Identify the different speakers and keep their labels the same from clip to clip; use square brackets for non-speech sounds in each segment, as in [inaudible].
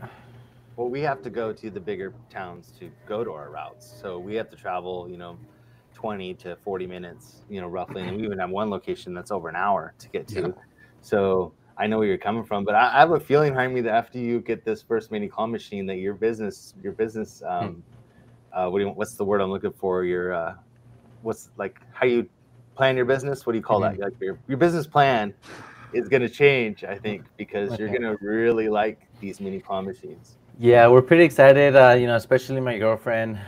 Speaker 1: Yeah.
Speaker 2: Well, we have to go to the bigger towns to go to our routes. So we have to travel, you know, 20 to 40 minutes, you know, roughly. And we even have one location that's over an hour to get to.
Speaker 3: Yeah.
Speaker 2: So I know where you're coming from, but I, I have a feeling, Jaime, that after you get this first mini claw machine, that your business, your business, um, uh, what do you, what's the word I'm looking for? Your, uh, what's like how you plan your business? What do you call that? Like your, your business plan is going to change, I think, because you're going to really like these mini claw machines.
Speaker 1: Yeah, we're pretty excited, uh, you know, especially my girlfriend,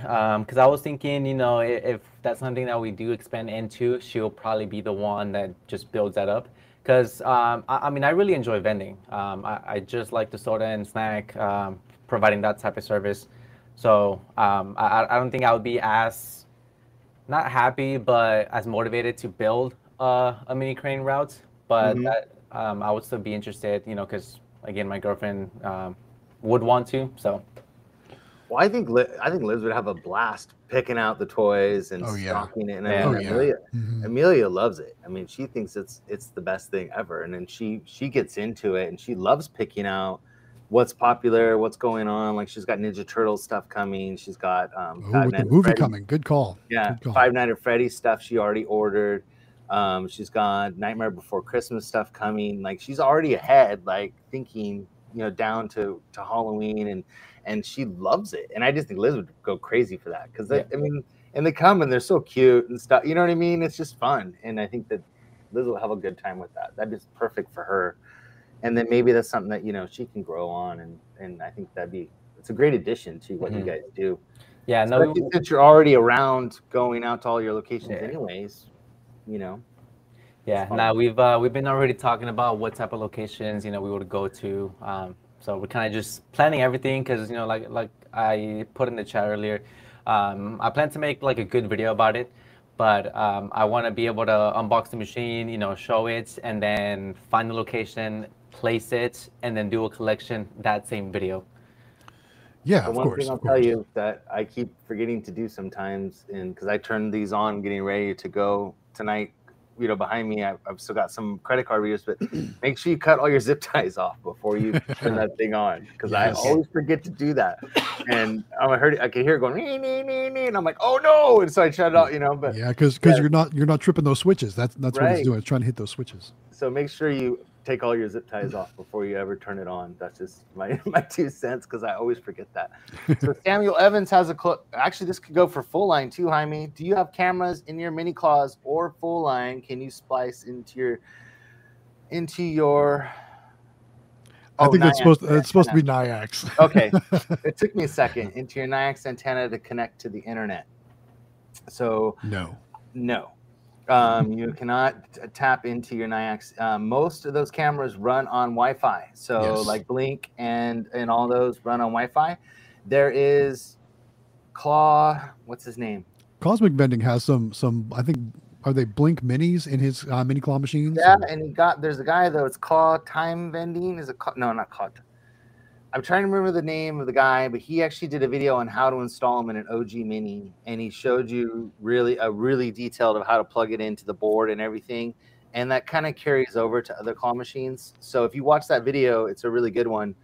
Speaker 1: because I was thinking, you know, i- if that's something that we do expand into, she'll probably be the one that just builds that up. Because, um, I, I mean, I really enjoy vending. Um, I, I just like the soda and snack, um, providing that type of service. So um, I, I- don't think I would be as, not happy, but as motivated to build uh, a mini crane route. But
Speaker 2: Mhm.
Speaker 1: that, um, I would still be interested, you know, because, again, my girlfriend um, would want to. So
Speaker 2: Well, I think Li- I think Liz would have a blast picking out the toys and
Speaker 3: Oh, yeah.
Speaker 2: stocking it. And
Speaker 1: Yeah.
Speaker 2: I mean,
Speaker 3: Oh, yeah.
Speaker 2: Emelia,
Speaker 3: Mhm.
Speaker 2: Emelia loves it. I mean, she thinks it's it's the best thing ever, and then she she gets into it and she loves picking out what's popular, what's going on. Like she's got Ninja Turtle stuff coming. She's got um,
Speaker 3: Ooh, with the movie
Speaker 2: Freddy's-
Speaker 3: coming. Good call.
Speaker 2: Yeah,
Speaker 3: Good call.
Speaker 2: Five Nights at Freddy's stuff she already ordered. Um, she's got Nightmare Before Christmas stuff coming. Like she's already ahead, like thinking, you know, down to to Halloween, and and she loves it. And I just think Liz would go crazy for that because
Speaker 1: Yeah.
Speaker 2: I mean, and they come and they're so cute and stuff. You know what I mean? It's just fun, and I think that Liz will have a good time with that. That is perfect for her. And then maybe that's something that you know she can grow on, and and I think that'd be it's a great addition to what
Speaker 1: Mhm.
Speaker 2: you guys do.
Speaker 1: yeah, no,
Speaker 2: Especially since you're already around going out to all your locations
Speaker 1: Yeah.
Speaker 2: anyways, you know.
Speaker 1: Yeah, now we've uh, we've been already talking about what type of locations you know we would go to. Um, so we're kind of just planning everything because you know like like I put in the chat earlier, um, I plan to make like a good video about it, but um, I want to be able to unbox the machine, you know, show it, and then find the location, place it, and then do a collection that same video.
Speaker 3: Yeah,
Speaker 2: The
Speaker 3: of
Speaker 2: one
Speaker 3: course.
Speaker 2: thing I'll tell
Speaker 3: course.
Speaker 2: you that I keep forgetting to do sometimes, and because I turn these on, getting ready to go tonight, you know, behind me, I, I've still got some credit card readers, but [clears throat] make sure you cut all your zip ties off before you [laughs] turn that thing on, because
Speaker 3: Yes.
Speaker 2: I always forget to do that. And I heard, I can hear it going, nee, nee, nee, nee, and I'm like, oh no! And so I shut it out, you know. But
Speaker 3: Yeah, because because
Speaker 2: Yeah.
Speaker 3: you're not you're not tripping those switches. That's that's what
Speaker 2: Right.
Speaker 3: it's doing. It's trying to hit those switches.
Speaker 2: so make sure you take all your zip ties off before you ever turn it on. That's just my [laughs] my two cents because I always forget that. So [laughs] Samuel Evans has a cl- actually this could go for full line too, Jaime. Do you have cameras in your mini claws or full line? Can you splice into your into your
Speaker 3: I
Speaker 2: Oh,
Speaker 3: think that's
Speaker 2: Nayax
Speaker 3: supposed it's supposed to be. Nayax. [laughs]
Speaker 2: Okay. it took me a second into your Nayax antenna to connect to the internet. So
Speaker 3: no.
Speaker 2: no. Um, you cannot t- tap into your Nayax. Um, most of those cameras run on Wi-Fi. So
Speaker 3: Yes.
Speaker 2: like Blink and and all those run on Wi-Fi. There is Claw. What's his name?
Speaker 3: Cosmic Vending has some some I think are they Blink minis in his uh, mini claw machines?
Speaker 2: Yeah,
Speaker 3: Or-
Speaker 2: and he got there's a guy though. It's Claw Time Vending. Is it? Claw, no, not Claw. I'm trying to remember the name of the guy, but he actually did a video on how to install them in an OG Mini, and he showed you really a really detailed of how to plug it into the board and everything, and that kind of carries over to other claw machines. So if you watch that video, it's a really good one.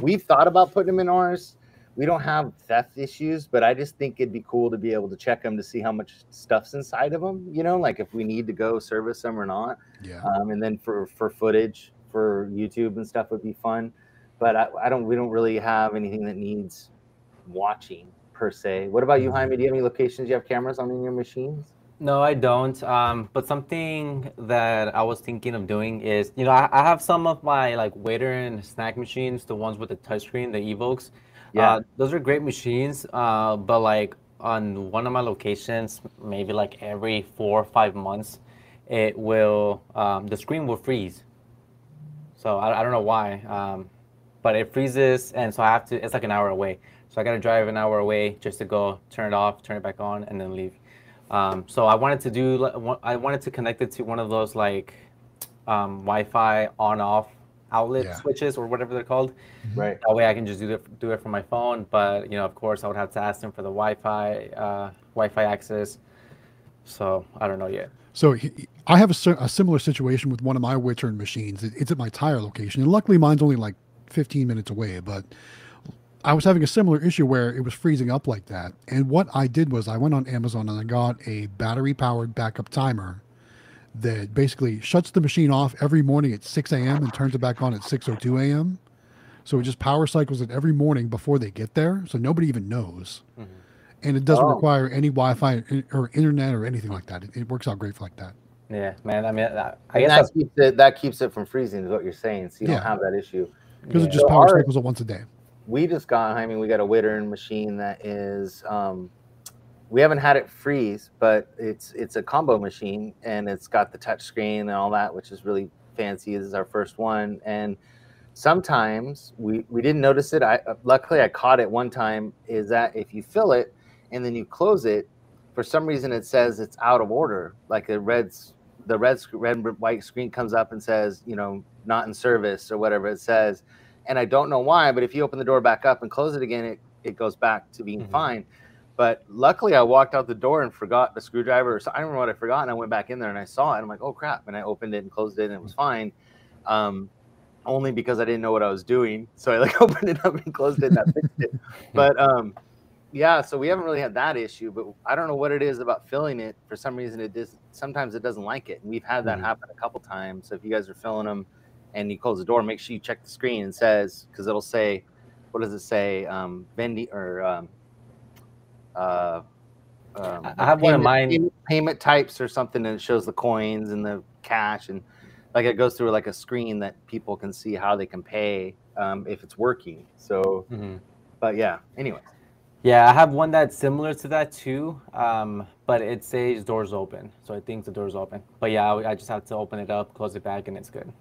Speaker 2: We've thought about putting them in ours. We don't have theft issues, but I just think it'd be cool to be able to check them to see how much stuff's inside of them. You know, like if we need to go service them or not
Speaker 3: yeah.
Speaker 2: um, and then for for footage for YouTube and stuff would be fun. But I, I don't we don't really have anything that needs watching per se. What about you, Jaime? Do you have any locations you have cameras on in your machines?
Speaker 1: No, I don't. Um, but something that I was thinking of doing is, you know, I, I have some of my like waiter and snack machines, the ones with the touchscreen, the Evokes.
Speaker 2: Yeah.
Speaker 1: Uh, those are great machines. Uh, but like on one of my locations, maybe like every four or five months, it will um, the screen will freeze. So I, I don't know why, um, but it freezes, and so I have to. It's like an hour away, so I gotta drive an hour away just to go turn it off, turn it back on, and then leave. Um, so I wanted to do. I wanted to connect it to one of those like um, Wi-Fi on-off outlet
Speaker 3: Yeah.
Speaker 1: switches or whatever they're called.
Speaker 2: Right.
Speaker 1: That way I can just do it do it from my phone. But you know, of course, I would have to ask them for the Wi-Fi uh, Wi-Fi access. So I don't know yet.
Speaker 3: So he, he- I have a, a similar situation with one of my Wittern machines. It- it's at my tire location, and luckily mine's only like 15 minutes away, but I was having a similar issue where it was freezing up like that. And what I did was I went on Amazon and I got a battery powered backup timer that basically shuts the machine off every morning at 6 a.m. and turns it back on at 6:02 a.m. So it just power cycles it every morning before they get there, so nobody even knows.
Speaker 1: Mhm.
Speaker 3: And it doesn't
Speaker 2: Oh.
Speaker 3: require any Wi-Fi or internet or anything like that. It, it works out great for like that.
Speaker 1: Yeah, man. I mean, I, I guess
Speaker 2: that keeps it that keeps it from freezing, is what you're saying. So you
Speaker 3: Yeah.
Speaker 2: don't have that issue.
Speaker 3: Because
Speaker 1: yeah.
Speaker 3: it just
Speaker 2: So
Speaker 3: power
Speaker 2: our-
Speaker 3: cycles it once a day.
Speaker 2: we just got i mean we got a wittern machine that is um we haven't had it freeze but it's it's a combo machine and it's got the touch screen and all that which is really fancy this is our first one and sometimes we we didn't notice it i luckily i caught it one time is that if you fill it and then you close it for some reason it says it's out of order like the red's the red red white screen comes up and says you know not in service or whatever it says and I don't know why, but if you open the door back up and close it again, it, it goes back to being
Speaker 1: Mhm.
Speaker 2: fine. But luckily, I walked out the door and forgot the screwdriver. So I don't remember what I forgot, and I went back in there and I saw it. I'm like, oh crap! And I opened it and closed it, and it was fine. Um, only because I didn't know what I was doing, so I like [laughs] opened it up and closed it and fixed it. [laughs] But um, yeah, so we haven't really had that issue. But I don't know what it is about filling it. For some reason, it does. Sometimes it doesn't like it, and we've had that
Speaker 1: Mhm.
Speaker 2: happen a couple times. So if you guys are filling them and you close the door, make sure you check the screen and says because it'll say, what does it say? Um, vending or um, uh, um,
Speaker 1: I- have one of
Speaker 2: payment-
Speaker 1: mind.
Speaker 2: Payment, payment types or something, and it shows the coins and the cash and like it goes through like a screen that people can see how they can pay um, if it's working. So,
Speaker 1: Mhm.
Speaker 2: but yeah. Anyway,
Speaker 1: Yeah, I have one that's similar to that too, um, but it says doors open, so I think the door's open. But yeah, I, I just have to open it up, close it back, and it's good.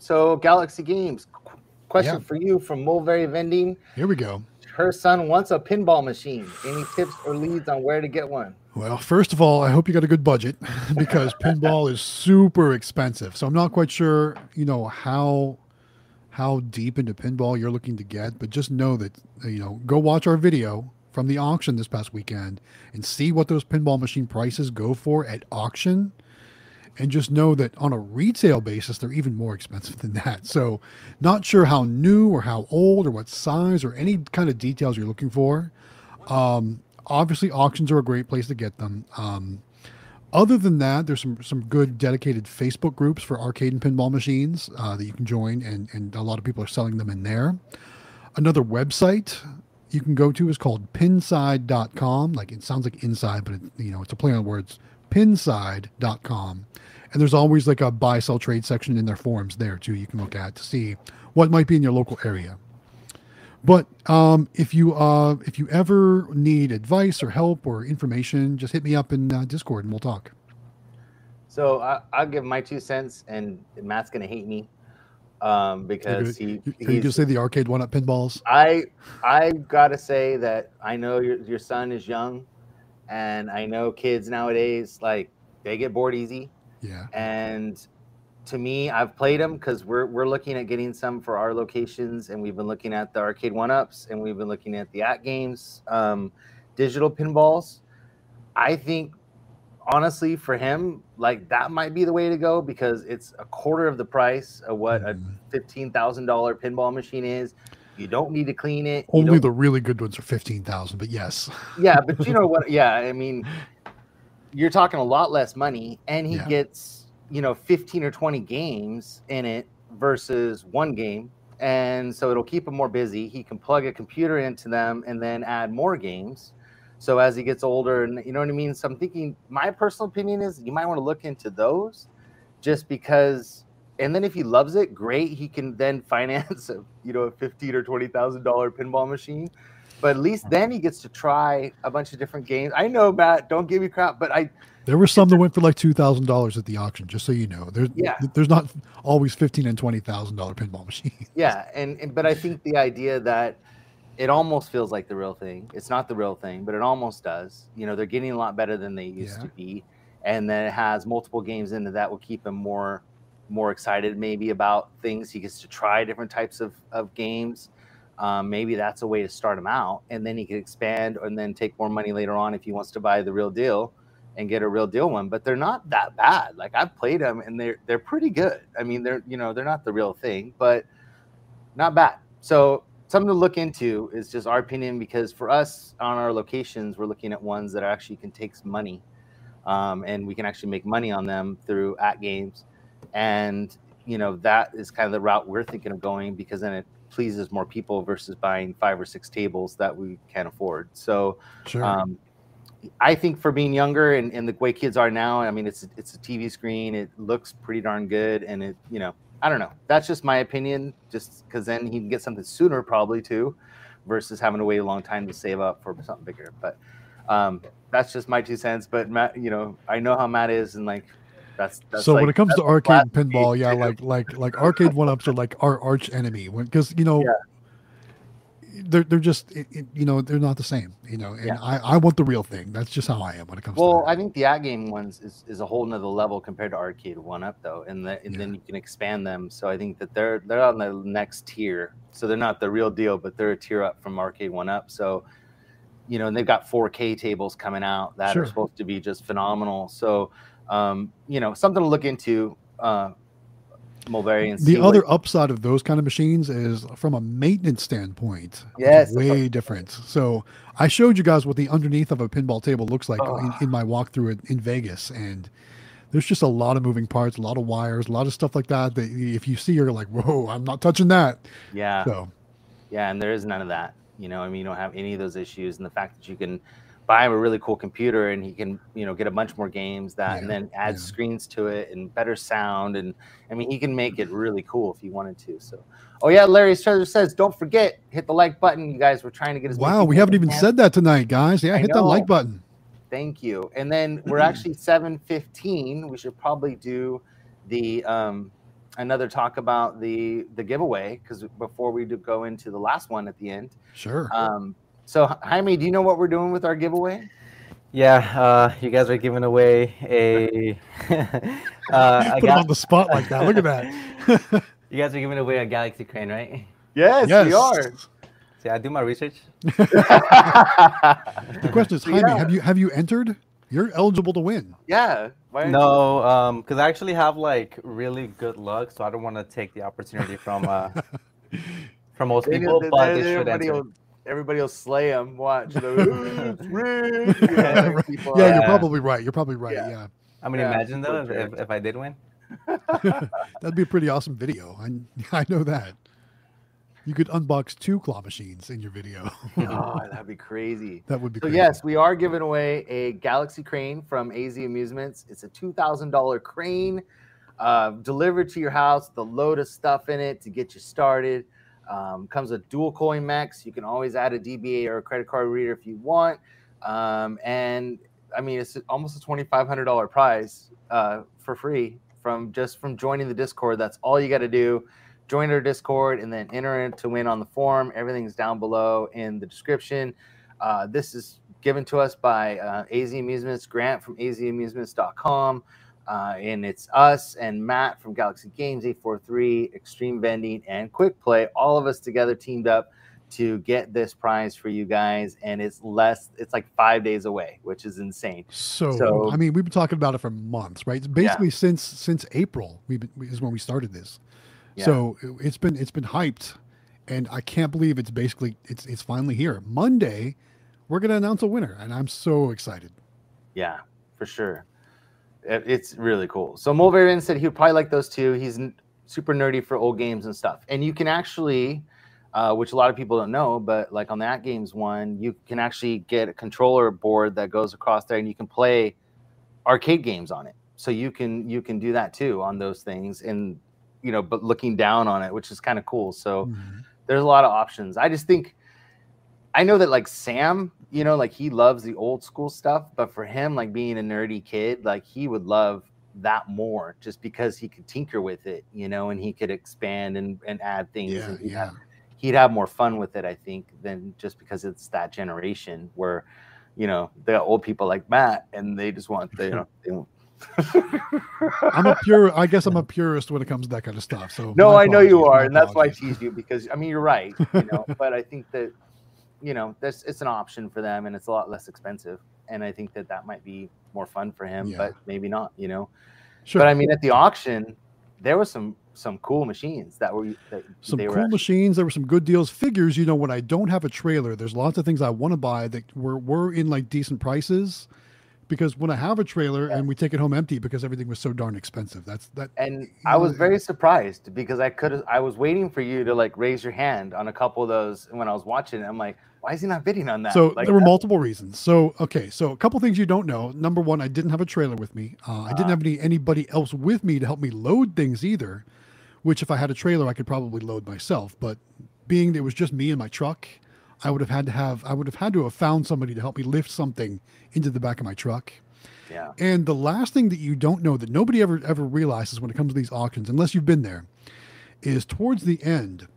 Speaker 2: So Galaxy Games. Question
Speaker 3: Yeah.
Speaker 2: for you from Mulberry Vending.
Speaker 3: Here we go.
Speaker 2: Her son wants a pinball machine. Any tips or leads on where to get one?
Speaker 3: Well, first of all, I hope you got a good budget [laughs] because pinball is super expensive. So I'm not quite sure, you know, how how deep into pinball you're looking to get, but just know that you know, go watch our video from the auction this past weekend and see what those pinball machine prices go for at auction. And just know that on a retail basis, they're even more expensive than that. So, not sure how new or how old or what size or any kind of details you're looking for. Um, obviously, auctions are a great place to get them. Um, other than that, there's some some good dedicated Facebook groups for arcade and pinball machines uh, that you can join, and and a lot of people are selling them in there. Another website you can go to is called pinside.com. Like it sounds like inside, but it, you know it's a play on words. Pinside.com, and there's always like a buy sell trade section in their forums there too. You can look at to see what might be in your local area. But um, if you uh, if you ever need advice or help or information, just hit me up in uh, Discord and we'll talk.
Speaker 2: So I, I'll give my two cents, and Matt's gonna hate me um, because he,
Speaker 3: You, you just say the Arcade1Up pinballs.
Speaker 2: I I gotta say that I know your your son is young, and I know kids nowadays like they get bored easy.
Speaker 3: Yeah,
Speaker 2: And to me, I've played them because we're we're looking at getting some for our locations, and we've been looking at the Arcade1Ups, and we've been looking at the AtGames, um, digital pinballs. I think honestly for him, like that might be the way to go because it's a quarter of the price of what a
Speaker 3: Mhm.
Speaker 2: fifteen thousand dollar pinball machine is. You don't need to clean it.
Speaker 3: only the really good ones are fifteen thousand. But yes, [laughs]
Speaker 2: yeah, but you know what? Yeah, I mean, you're talking a lot less money, and he
Speaker 3: Yeah.
Speaker 2: gets you know 15 or 20 games in it versus one game, and so it'll keep him more busy. He can plug a computer into them and then add more games. So as he gets older, and you know what I mean. So I'm thinking, my personal opinion is you might want to look into those, just because. And then if he loves it, great. He can then [laughs] finance, a, you know, a fifteen or twenty thousand dollar pinball machine but at least then he gets to try a bunch of different games. I know, Matt, don't give me crap, but I
Speaker 3: there were some that went for like two thousand dollars at the auction. Just so you know, there's
Speaker 2: Yeah.
Speaker 3: there's not always fifteen and twenty thousand dollar pinball [laughs] machines.
Speaker 2: yeah, and, and but I think the idea that it almost feels like the real thing. It's not the real thing, but it almost does. You know, they're getting a lot better than they used
Speaker 3: Yeah.
Speaker 2: to be, and then it has multiple games in it that will keep him more more excited maybe about things. He gets to try different types of of games. Um, maybe that's a way to start him out, and then he can expand and then take more money later on if he wants to buy the real deal and get a real deal one. But they're not that bad. Like I've played them, and they're they're pretty good. I mean, they're you know they're not the real thing, but not bad. So something to look into is just our opinion because for us on our locations, we're looking at ones that actually can take some money, um, and we can actually make money on them through AtGames, and you know that is kind of the route we're thinking of going because then it pleases more people versus buying five or six tables that we can't afford. So.
Speaker 3: Sure.
Speaker 2: Um, I think for being younger and, and the way kids are now, I mean, it's it's a TV screen. It looks pretty darn good, and it you know I don't know. That's just my opinion. Just because then he can get something sooner, probably too, versus having to wait a long time to save up for something bigger. But um, that's just my two cents. But Matt, you know, I know how Matt is, and like that's, that's
Speaker 3: so
Speaker 2: like,
Speaker 3: when it comes to arcade
Speaker 2: flat
Speaker 3: pinball, yeah,
Speaker 2: too.
Speaker 3: like like like Arcade1Ups are like our arch enemy because you know
Speaker 2: Yeah.
Speaker 3: they're they're just it, it- you know they're not the same. You know, and
Speaker 2: Yeah.
Speaker 3: I I want the real thing. That's just how I am when it comes
Speaker 2: Well, I think the at game ones is, is a whole nother level compared to Arcade1Up though, and the, and
Speaker 3: Yeah.
Speaker 2: then you can expand them. So I think that they're they're on the next tier. So they're not the real deal, but they're a tier up from Arcade1Up. So you know, and they've got 4K tables coming out that
Speaker 3: Sure.
Speaker 2: are supposed to be just phenomenal. So um, you know, something to look into. Uh, Mulberry and
Speaker 3: the
Speaker 2: see what-
Speaker 3: other upside of those kind of machines is from a maintenance standpoint.
Speaker 2: Yes,
Speaker 3: way different. So I showed you guys what the underneath of a pinball table looks like in,
Speaker 2: Oh.
Speaker 3: in my walkthrough in, in Vegas, and there's just a lot of moving parts, a lot of wires, a lot of stuff like that. That if you see, you're like, "Whoa, I'm not touching that."
Speaker 2: yeah.
Speaker 3: So
Speaker 2: Yeah, and there is none of that. You know, I mean, you don't have any of those issues, and the fact that you can buy him a really cool computer and he can, you know, get a bunch more games that, and then add
Speaker 3: yeah.
Speaker 2: screens to it and better sound, and I mean, he can make it really cool if he wanted to. So, oh yeah, Larry Treasure says, don't forget hit the like button. You guys were trying to get many
Speaker 3: wow, we haven't even said that tonight, guys. Yeah,
Speaker 2: I
Speaker 3: hit that like button.
Speaker 2: Thank you. And then we're actually [clears throat] seven fifteen. We should probably do the um another talk about the the giveaway because before we do go into the last one at the end.
Speaker 3: Sure.
Speaker 2: Um, so Jaime, do you know what we're doing with our giveaway?
Speaker 1: Yeah, uh, you guys are giving away a. [laughs] uh, I
Speaker 3: Put him
Speaker 1: got,
Speaker 3: on the spot like that. Look at that. [laughs]
Speaker 1: you guys are giving away a Galaxy Crane, right?
Speaker 2: Yes,
Speaker 3: yes.
Speaker 2: we are.
Speaker 1: See, I do my research. [laughs]
Speaker 3: The question is, Jaime,
Speaker 2: Yeah.
Speaker 3: have you have you entered? You're eligible to win.
Speaker 2: yeah. Why aren't
Speaker 1: No, um, because I actually have like really good luck, so I don't want to take the opportunity from uh, from most
Speaker 2: you-
Speaker 1: people.
Speaker 2: then-
Speaker 1: But
Speaker 2: then
Speaker 1: they should
Speaker 2: everybody,
Speaker 1: enter.
Speaker 2: Will, everybody will slay him. Watch. They'll be, "Ooh, [laughs] it's rigged," you know,
Speaker 3: Right.
Speaker 2: people
Speaker 3: Yeah,
Speaker 2: are-
Speaker 3: you're probably right. You're probably right.
Speaker 2: Yeah.
Speaker 3: Yeah.
Speaker 1: I mean,
Speaker 2: yeah,
Speaker 1: imagine though if, if, if I did win. [laughs]
Speaker 3: That'd be a pretty awesome video. I [laughs] I know that. You could unbox two claw machines in your video.
Speaker 2: Oh, that'd be crazy.
Speaker 3: that would be
Speaker 2: So
Speaker 3: crazy.
Speaker 2: yes, we are giving away a Galaxy crane from AZ Amusements. It's a two thousand dollar crane uh, delivered to your house. The load of stuff in it to get you started. Um, comes with dual coin max. You can always add a DBA or a credit card reader if you want. Um, and I mean, it's almost a twenty five hundred dollar prize uh, for free from just from joining the Discord. That's all you got to do. Join our Discord and then enter in to win on the form. Everything's down below in the description. Uh, this is given to us by uh, AZ Amusements, Grant from azamusements.com. Uh, and it's us and Matt from Galaxy Games 843, Xtreme Vending, and Quick Play, all of us together teamed up to get this prize for you guys. And it's less, it's like five days away, which is insane.
Speaker 3: So,
Speaker 2: So-
Speaker 3: I mean, we've been talking about it for months, right? It's basically since since April we is when we started this.
Speaker 2: Yeah.
Speaker 3: So it- it's been it's been hyped, and I can't believe it's basically it's it's finally here. Monday, we're gonna announce a winner, and I'm so excited.
Speaker 2: Yeah, for sure. It- It's really cool. So Mulvarian said he would probably like those two. He's super nerdy for old games and stuff. And you can actually, uh, which a lot of people don't know, but like on that games one, you can actually get a controller board that goes across there, and you can play arcade games on it. So you can you can do that too on those things, and you know, but looking down on it, which is kind of cool. So
Speaker 3: Mhm.
Speaker 2: there's a lot of options. I just think I know that like Sam, you know, like he loves the old school stuff, but for him, like being a nerdy kid, like he would love that more just because he could tinker with it, you know, and he could expand and, and add things.
Speaker 3: Yeah,
Speaker 2: and he'd,
Speaker 3: yeah.
Speaker 2: Have, he'd have more fun with it, I think, than just because it's that generation where, you know, the old people like Matt and they just want the, you know, they want. [laughs]
Speaker 3: I'm a pure. I guess I'm a purist when it comes to that kind of stuff. So
Speaker 2: No, I know you are, and that's why I teased you because I mean you're right, you know. [laughs] but I think that you know that's it's an option for them, and it's a lot less expensive, and I think that that might be more fun for him,
Speaker 3: Yeah.
Speaker 2: but maybe not, you know.
Speaker 3: Sure.
Speaker 2: But I mean, at the auction, there was some some cool machines that were that
Speaker 3: some
Speaker 2: they
Speaker 3: cool
Speaker 2: actually-
Speaker 3: machines. There were some good deals. Figures, you know, when I don't have a trailer, there's lots of things I want to buy that were were in like decent prices. Because when I have a trailer and we take it home empty because everything was so darn expensive. That's that.
Speaker 2: and I was very surprised because I could I was waiting for you to like raise your hand on a couple of those when I was watching it, I'm like, why is he not bidding on that?
Speaker 3: So
Speaker 2: like,
Speaker 3: there were multiple reasons. So okay, so a couple things you don't know. Number one, I didn't have a trailer with me. Uh, I didn't
Speaker 2: Ah.
Speaker 3: have any anybody else with me to help me load things either. Which, if I had a trailer, I could probably load myself. But being it was just me and my truck, I would have had to have I would have had to have found somebody to help me lift something into the back of my truck.
Speaker 2: yeah.
Speaker 3: And the last thing that you don't know that nobody ever ever realizes when it comes to these auctions, unless you've been there, is towards the end.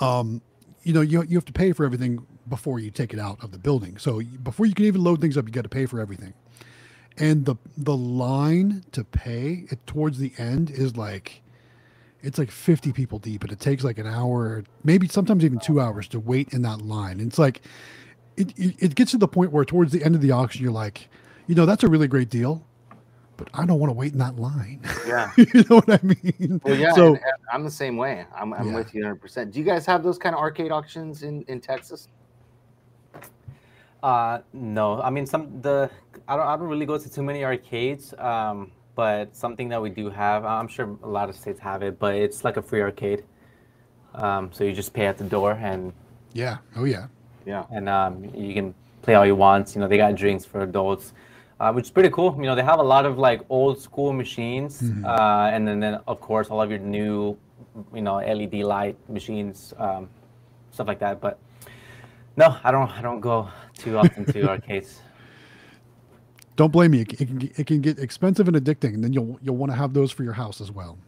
Speaker 3: Um, you know, you you have to pay for everything before you take it out of the building. So before you can even load things up, you got to pay for everything. And the the line to pay it towards the end is like it's like 50 people deep and it takes like an hour maybe sometimes even two hours to wait in that line and it's like it, it, it gets to the point where towards the end of the auction you're like you know that's a really great deal but i don't want to wait in that line
Speaker 2: Yeah. [laughs]
Speaker 3: you know what i mean
Speaker 2: Well, yeah,
Speaker 3: so
Speaker 2: and- and I'm the same way. I'm, I'm
Speaker 3: Yeah.
Speaker 2: with you 100%. Do you guys have those kind of arcade auctions in, in Texas?
Speaker 1: Uh, no, I mean some the I don't I don't really go to too many arcades. Um, but something that we do have, I'm sure a lot of states have it, but it's like a free arcade. Um, so you just pay at the door and
Speaker 3: yeah oh yeah
Speaker 2: Yeah.
Speaker 1: and um, you can play all you want. You know, they got drinks for adults, uh, which is pretty cool. You know, they have a lot of like old school machines,
Speaker 3: Mhm.
Speaker 1: uh, and then, then of course all of your new, you know, LED light machines, um, stuff like that. But no, I don't. I don't go too often to [laughs] arcades.
Speaker 3: don't blame me it, can get, it can get expensive and addicting and then you'll you'll want to have those for your house as well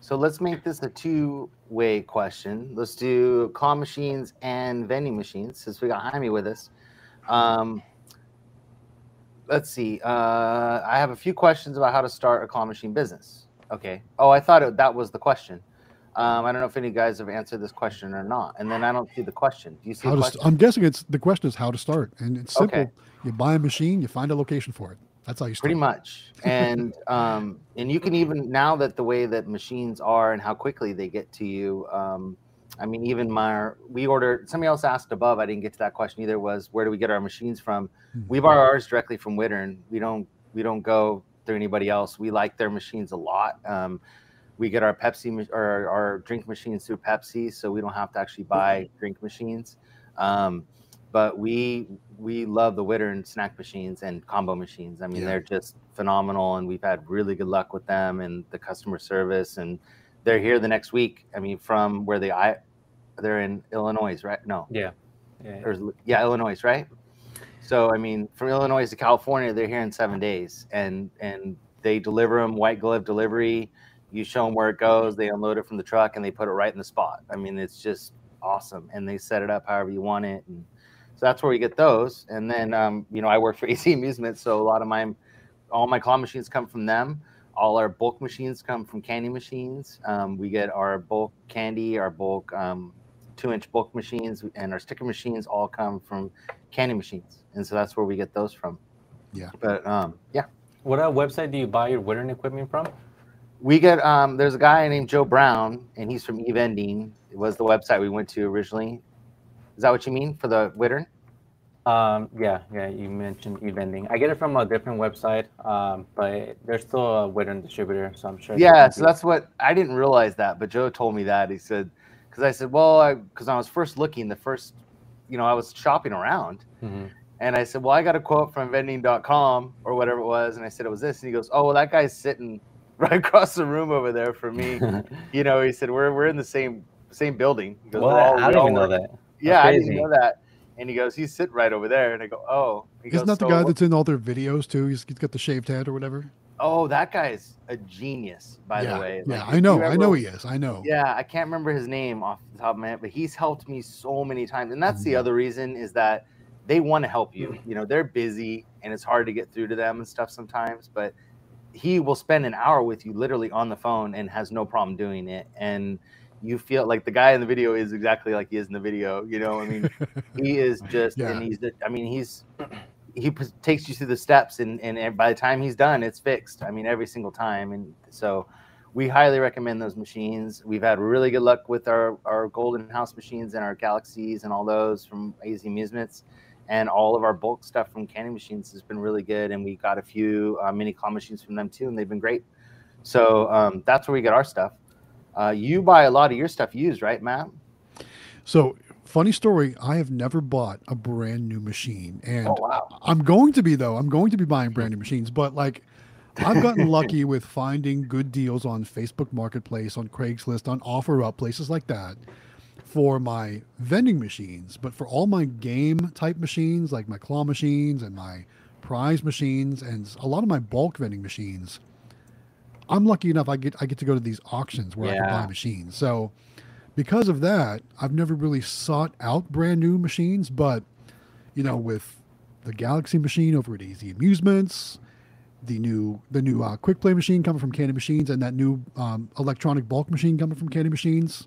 Speaker 2: So let's make this a two-way question. Let's do claw machines and vending machines since we got Jaime with us. Um, let's see. Uh, I have a few questions about how to start a claw machine business. Okay. Oh, I thought it, that was the question. Um, I don't know if any guys have answered this question or not. And then I don't see the question. Do you see
Speaker 3: how
Speaker 2: the
Speaker 3: st- i'm guessing it's the question is how to start and it's simple
Speaker 2: Okay.
Speaker 3: you buy a machine you find a location for it that's how you start
Speaker 2: pretty much and um and you can even now that the way that machines are and how quickly they get to you um i mean even my we ordered somebody else asked above i didn't get to that question either was where do we get our machines from
Speaker 3: Mhm.
Speaker 2: we buy ours directly from Wittern. we don't we don't go through anybody else we like their machines a lot um we get our pepsi or our drink machines through pepsi so we don't have to actually buy drink machines um but we we love the Wittern snack machines and combo machines. I mean,
Speaker 3: Yeah.
Speaker 2: they're just phenomenal, and we've had really good luck with them and the customer service. And they're here the next week. I mean, from where they I, they're in Illinois, right? No,
Speaker 1: Yeah, yeah.
Speaker 2: or yeah, Illinois, right? So I mean, from Illinois to California, they're here in seven days, and and they deliver them white glove delivery. You show them where it goes, they unload it from the truck, and they put it right in the spot. I mean, it's just awesome, and they set it up however you want it, and so that's where we get those. And then um, you know, I work for [laughs] AZ Amusement, so a lot of my all my claw machines come from them. All our bulk machines come from candy machines. Um, we get our bulk candy, our bulk um, two inch bulk machines, and our sticker machines all come from candy machines. And so that's where we get those from.
Speaker 3: Yeah.
Speaker 2: But um, yeah,
Speaker 1: What uh, website do you buy your Wittern equipment from?
Speaker 2: we get um, there's a guy named Joe Brown, and he's from eVending. It was the website we went to originally. Is that what you mean for the Wittern?
Speaker 1: Um, yeah, yeah. You mentioned e-vending. I get it from a different website, um, but there's still a Wittern distributor, so I'm sure.
Speaker 2: Yeah, so that's what I didn't realize that, but Joe told me that. He said, because I said, well, because I, was first looking, the first, you know, I was shopping around,
Speaker 1: Mhm.
Speaker 2: and I said, well, I got a quote from vending.com or whatever it was, and I said it was this, and he goes, oh, well, that guy's sitting [laughs] right across the room over there from me. [laughs] you know, he said we're we're in the same same building. Goes,
Speaker 1: well,
Speaker 2: "We're
Speaker 1: I
Speaker 2: we
Speaker 1: don't even know
Speaker 2: work-"
Speaker 1: that.
Speaker 2: Yeah, I didn't know that. And he goes, he's sitting right over there, and I go, oh. He
Speaker 3: isn't
Speaker 2: goes,
Speaker 3: that the
Speaker 2: "So
Speaker 3: guy
Speaker 2: what-
Speaker 3: that's in all their videos too he's, he's got the shaved head or whatever
Speaker 2: Oh, that guy's a genius, by
Speaker 3: yeah
Speaker 2: the way.
Speaker 3: yeah i know i know he is i know
Speaker 2: Yeah, I can't remember his name off the top of my head, but he's helped me so many times. And that's the
Speaker 3: Mhm.
Speaker 2: other reason is that they want to help you. You know, they're busy and it's hard to get through to them and stuff sometimes, but he will spend an hour with you literally on the phone and has no problem doing it. And you feel like the guy in the video is exactly like he is in the video. You know, I mean, [laughs] he is just,
Speaker 3: Yeah.
Speaker 2: and he's, I mean, he's, he p- takes you through the steps and, and by the time he's done, it's fixed. I mean, every single time. And so we highly recommend those machines. We've had really good luck with our, our Golden House machines and our Galaxies and all those from AZ Amusements. And all of our bulk stuff from Candy Machines has been really good. And we got a few uh, mini claw machines from them too, and they've been great. So um, that's where we get our stuff. Uh, you buy a lot of your stuff used, right, Matt?
Speaker 3: So funny story. I have never bought a brand new machine, and
Speaker 2: Oh, wow.
Speaker 3: I'm going to be though. I'm going to be buying brand new machines, but like I've gotten [laughs] lucky with finding good deals on Facebook Marketplace, on Craigslist, on OfferUp, places like that for my vending machines. But for all my game type machines, like my claw machines and my prize machines and a lot of my bulk vending machines, I'm lucky enough I get I get to go to these auctions where I can buy machines. So because of that, I've never really sought out brand new machines, but you know, with the Galaxy machine over at AZ Amusements, the new the new uh, quick play machine coming from Candy Machines, and that new um, electronic bulk machine coming from Candy Machines,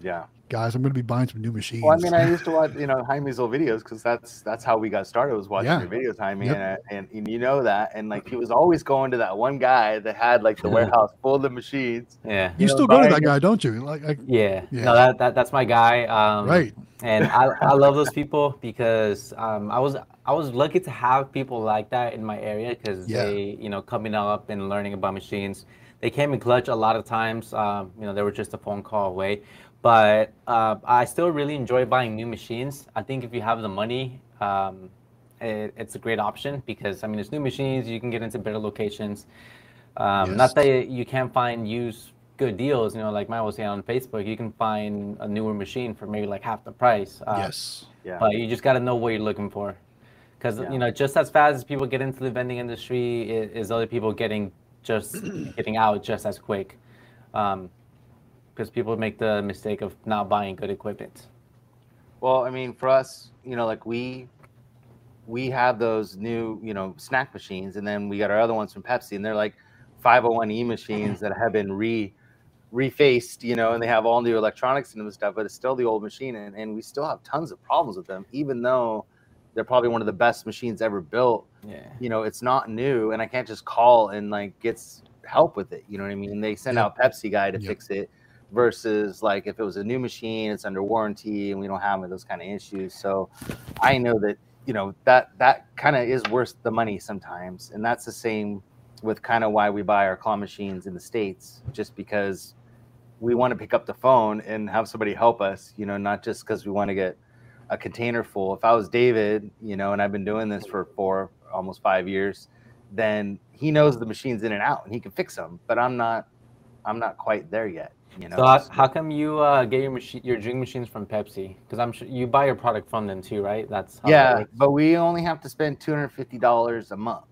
Speaker 2: Yeah.
Speaker 3: Guys, I'm going to be buying some new machines.
Speaker 2: Well, I mean, I used to watch, you know, Jaime's old videos because that's that's how we got started was watching
Speaker 3: Yeah.
Speaker 2: your videos, Jaime,
Speaker 3: Yep.
Speaker 2: and, and and you know that, and like he was always going to that one guy that had like the warehouse full of machines.
Speaker 1: Yeah.
Speaker 3: you
Speaker 2: know,
Speaker 3: still go to that guy, don't you? Like, I,
Speaker 1: Yeah.
Speaker 3: Yeah.
Speaker 1: No, that, that that's my guy. Um,
Speaker 3: right?
Speaker 1: and I, I love those people because um, I was I was lucky to have people like that in my area because
Speaker 3: Yeah.
Speaker 1: they you know coming up and learning about machines they came in clutch a lot of times um, you know they were just a phone call away but uh, I still really enjoy buying new machines I think if you have the money um, it, it's a great option because I mean it's new machines you can get into better locations um,
Speaker 3: Yes.
Speaker 1: not that you can't find used good deals you know like Mike was saying on Facebook you can find a newer machine for maybe like half the price uh,
Speaker 3: yes.
Speaker 2: Yeah.
Speaker 1: but you just got to know what you're looking for because
Speaker 2: Yeah.
Speaker 1: you know just as fast as people get into the vending industry is, is other people getting just [clears throat] getting out just as quick because people make the mistake of not buying good equipment
Speaker 2: Well, I mean, for us, you know, like we we have those new, you know, snack machines, and then we got our other ones from Pepsi, and they're like 501e machines that have been re refaced, you know, and they have all new electronics in them and stuff, but it's still the old machine, and, and we still have tons of problems with them, even though they're probably one of the best machines ever built.
Speaker 1: yeah
Speaker 2: You know, it's not new, and I can't just call and like get help with it. You know what I mean? They send
Speaker 3: Yep.
Speaker 2: out Pepsi guy to
Speaker 3: Yep.
Speaker 2: fix it versus like if it was a new machine, it's under warranty, and we don't have those kind of issues. So I know that you know that that kind of is worth the money sometimes, and that's the same with kind of why we buy our claw machines in the states, just because we want to pick up the phone and have somebody help us. You know, not just because we want to get a container full. If I was David, you know, and I've been doing this for four, almost five years, then he knows the machines in and out and he can fix them. But I'm not, I'm not quite there yet. You know.
Speaker 1: so how, how come you uh, get your machine your drink machines from pepsi because i'm sure you buy your product from them too right that's how that
Speaker 2: yeah, but we only have to spend two hundred fifty dollars a month.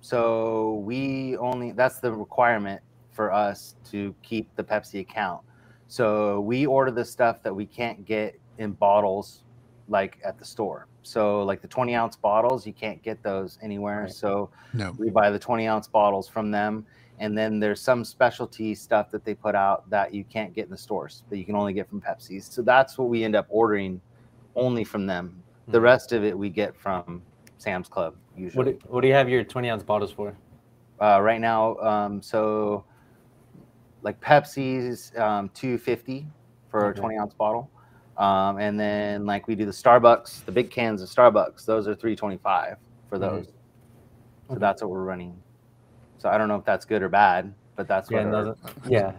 Speaker 2: So we only that's the requirement for us to keep the Pepsi account. So we order the stuff that we can't get in bottles like at the store. So like the 20 ounce bottles, you can't get those anywhere.
Speaker 1: Right.
Speaker 2: So
Speaker 3: No.
Speaker 2: we buy the 20 ounce bottles from them. And then there's some specialty stuff that they put out that you can't get in the stores that you can only get from Pepsi. So that's what we end up ordering only from them. The
Speaker 1: Mhm.
Speaker 2: rest of it we get from Sam's Club
Speaker 1: what
Speaker 2: usually.
Speaker 1: do, what do you have your 20 ounce bottles for
Speaker 2: uh, right now, um, so like Pepsi's um, 250 for
Speaker 1: Okay.
Speaker 2: a 20 ounce bottle. Um, and then like we do the Starbucks, the big cans of Starbucks, those are 325 for
Speaker 1: Mhm.
Speaker 2: those. So
Speaker 1: Okay.
Speaker 2: that's what we're running. So I don't know if that's good or bad, but that's
Speaker 1: yeah
Speaker 2: what.
Speaker 1: no, that- [laughs] yeah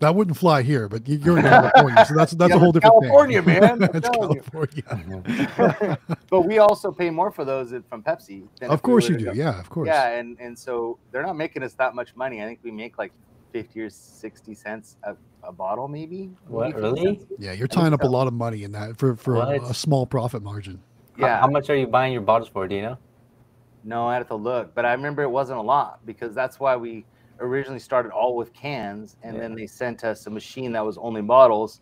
Speaker 3: That wouldn't fly here, but you- you're in California, so that's that's
Speaker 2: Yeah,
Speaker 3: a whole
Speaker 2: that's
Speaker 3: different
Speaker 2: California,
Speaker 3: thing.
Speaker 2: man, [laughs] I'm
Speaker 3: That's
Speaker 2: telling you.
Speaker 3: California. [laughs]
Speaker 2: but we also pay more for those from Pepsi. than
Speaker 3: Of
Speaker 2: if we
Speaker 3: course you do.
Speaker 2: go-
Speaker 3: Yeah, of course.
Speaker 2: Yeah, and and so they're not making us that much money. I think we make like fifty or sixty cents a, a bottle, maybe.
Speaker 1: what
Speaker 2: Maybe
Speaker 1: really
Speaker 2: cents.
Speaker 3: Yeah, you're tying up a lot of money in that for for a, a small profit margin.
Speaker 1: How-
Speaker 2: Yeah.
Speaker 1: how, much are you buying your bottles for do you know
Speaker 2: No, I had to look, but I remember it wasn't a lot because that's why we originally started all with cans, and then they sent us a machine that was only bottles.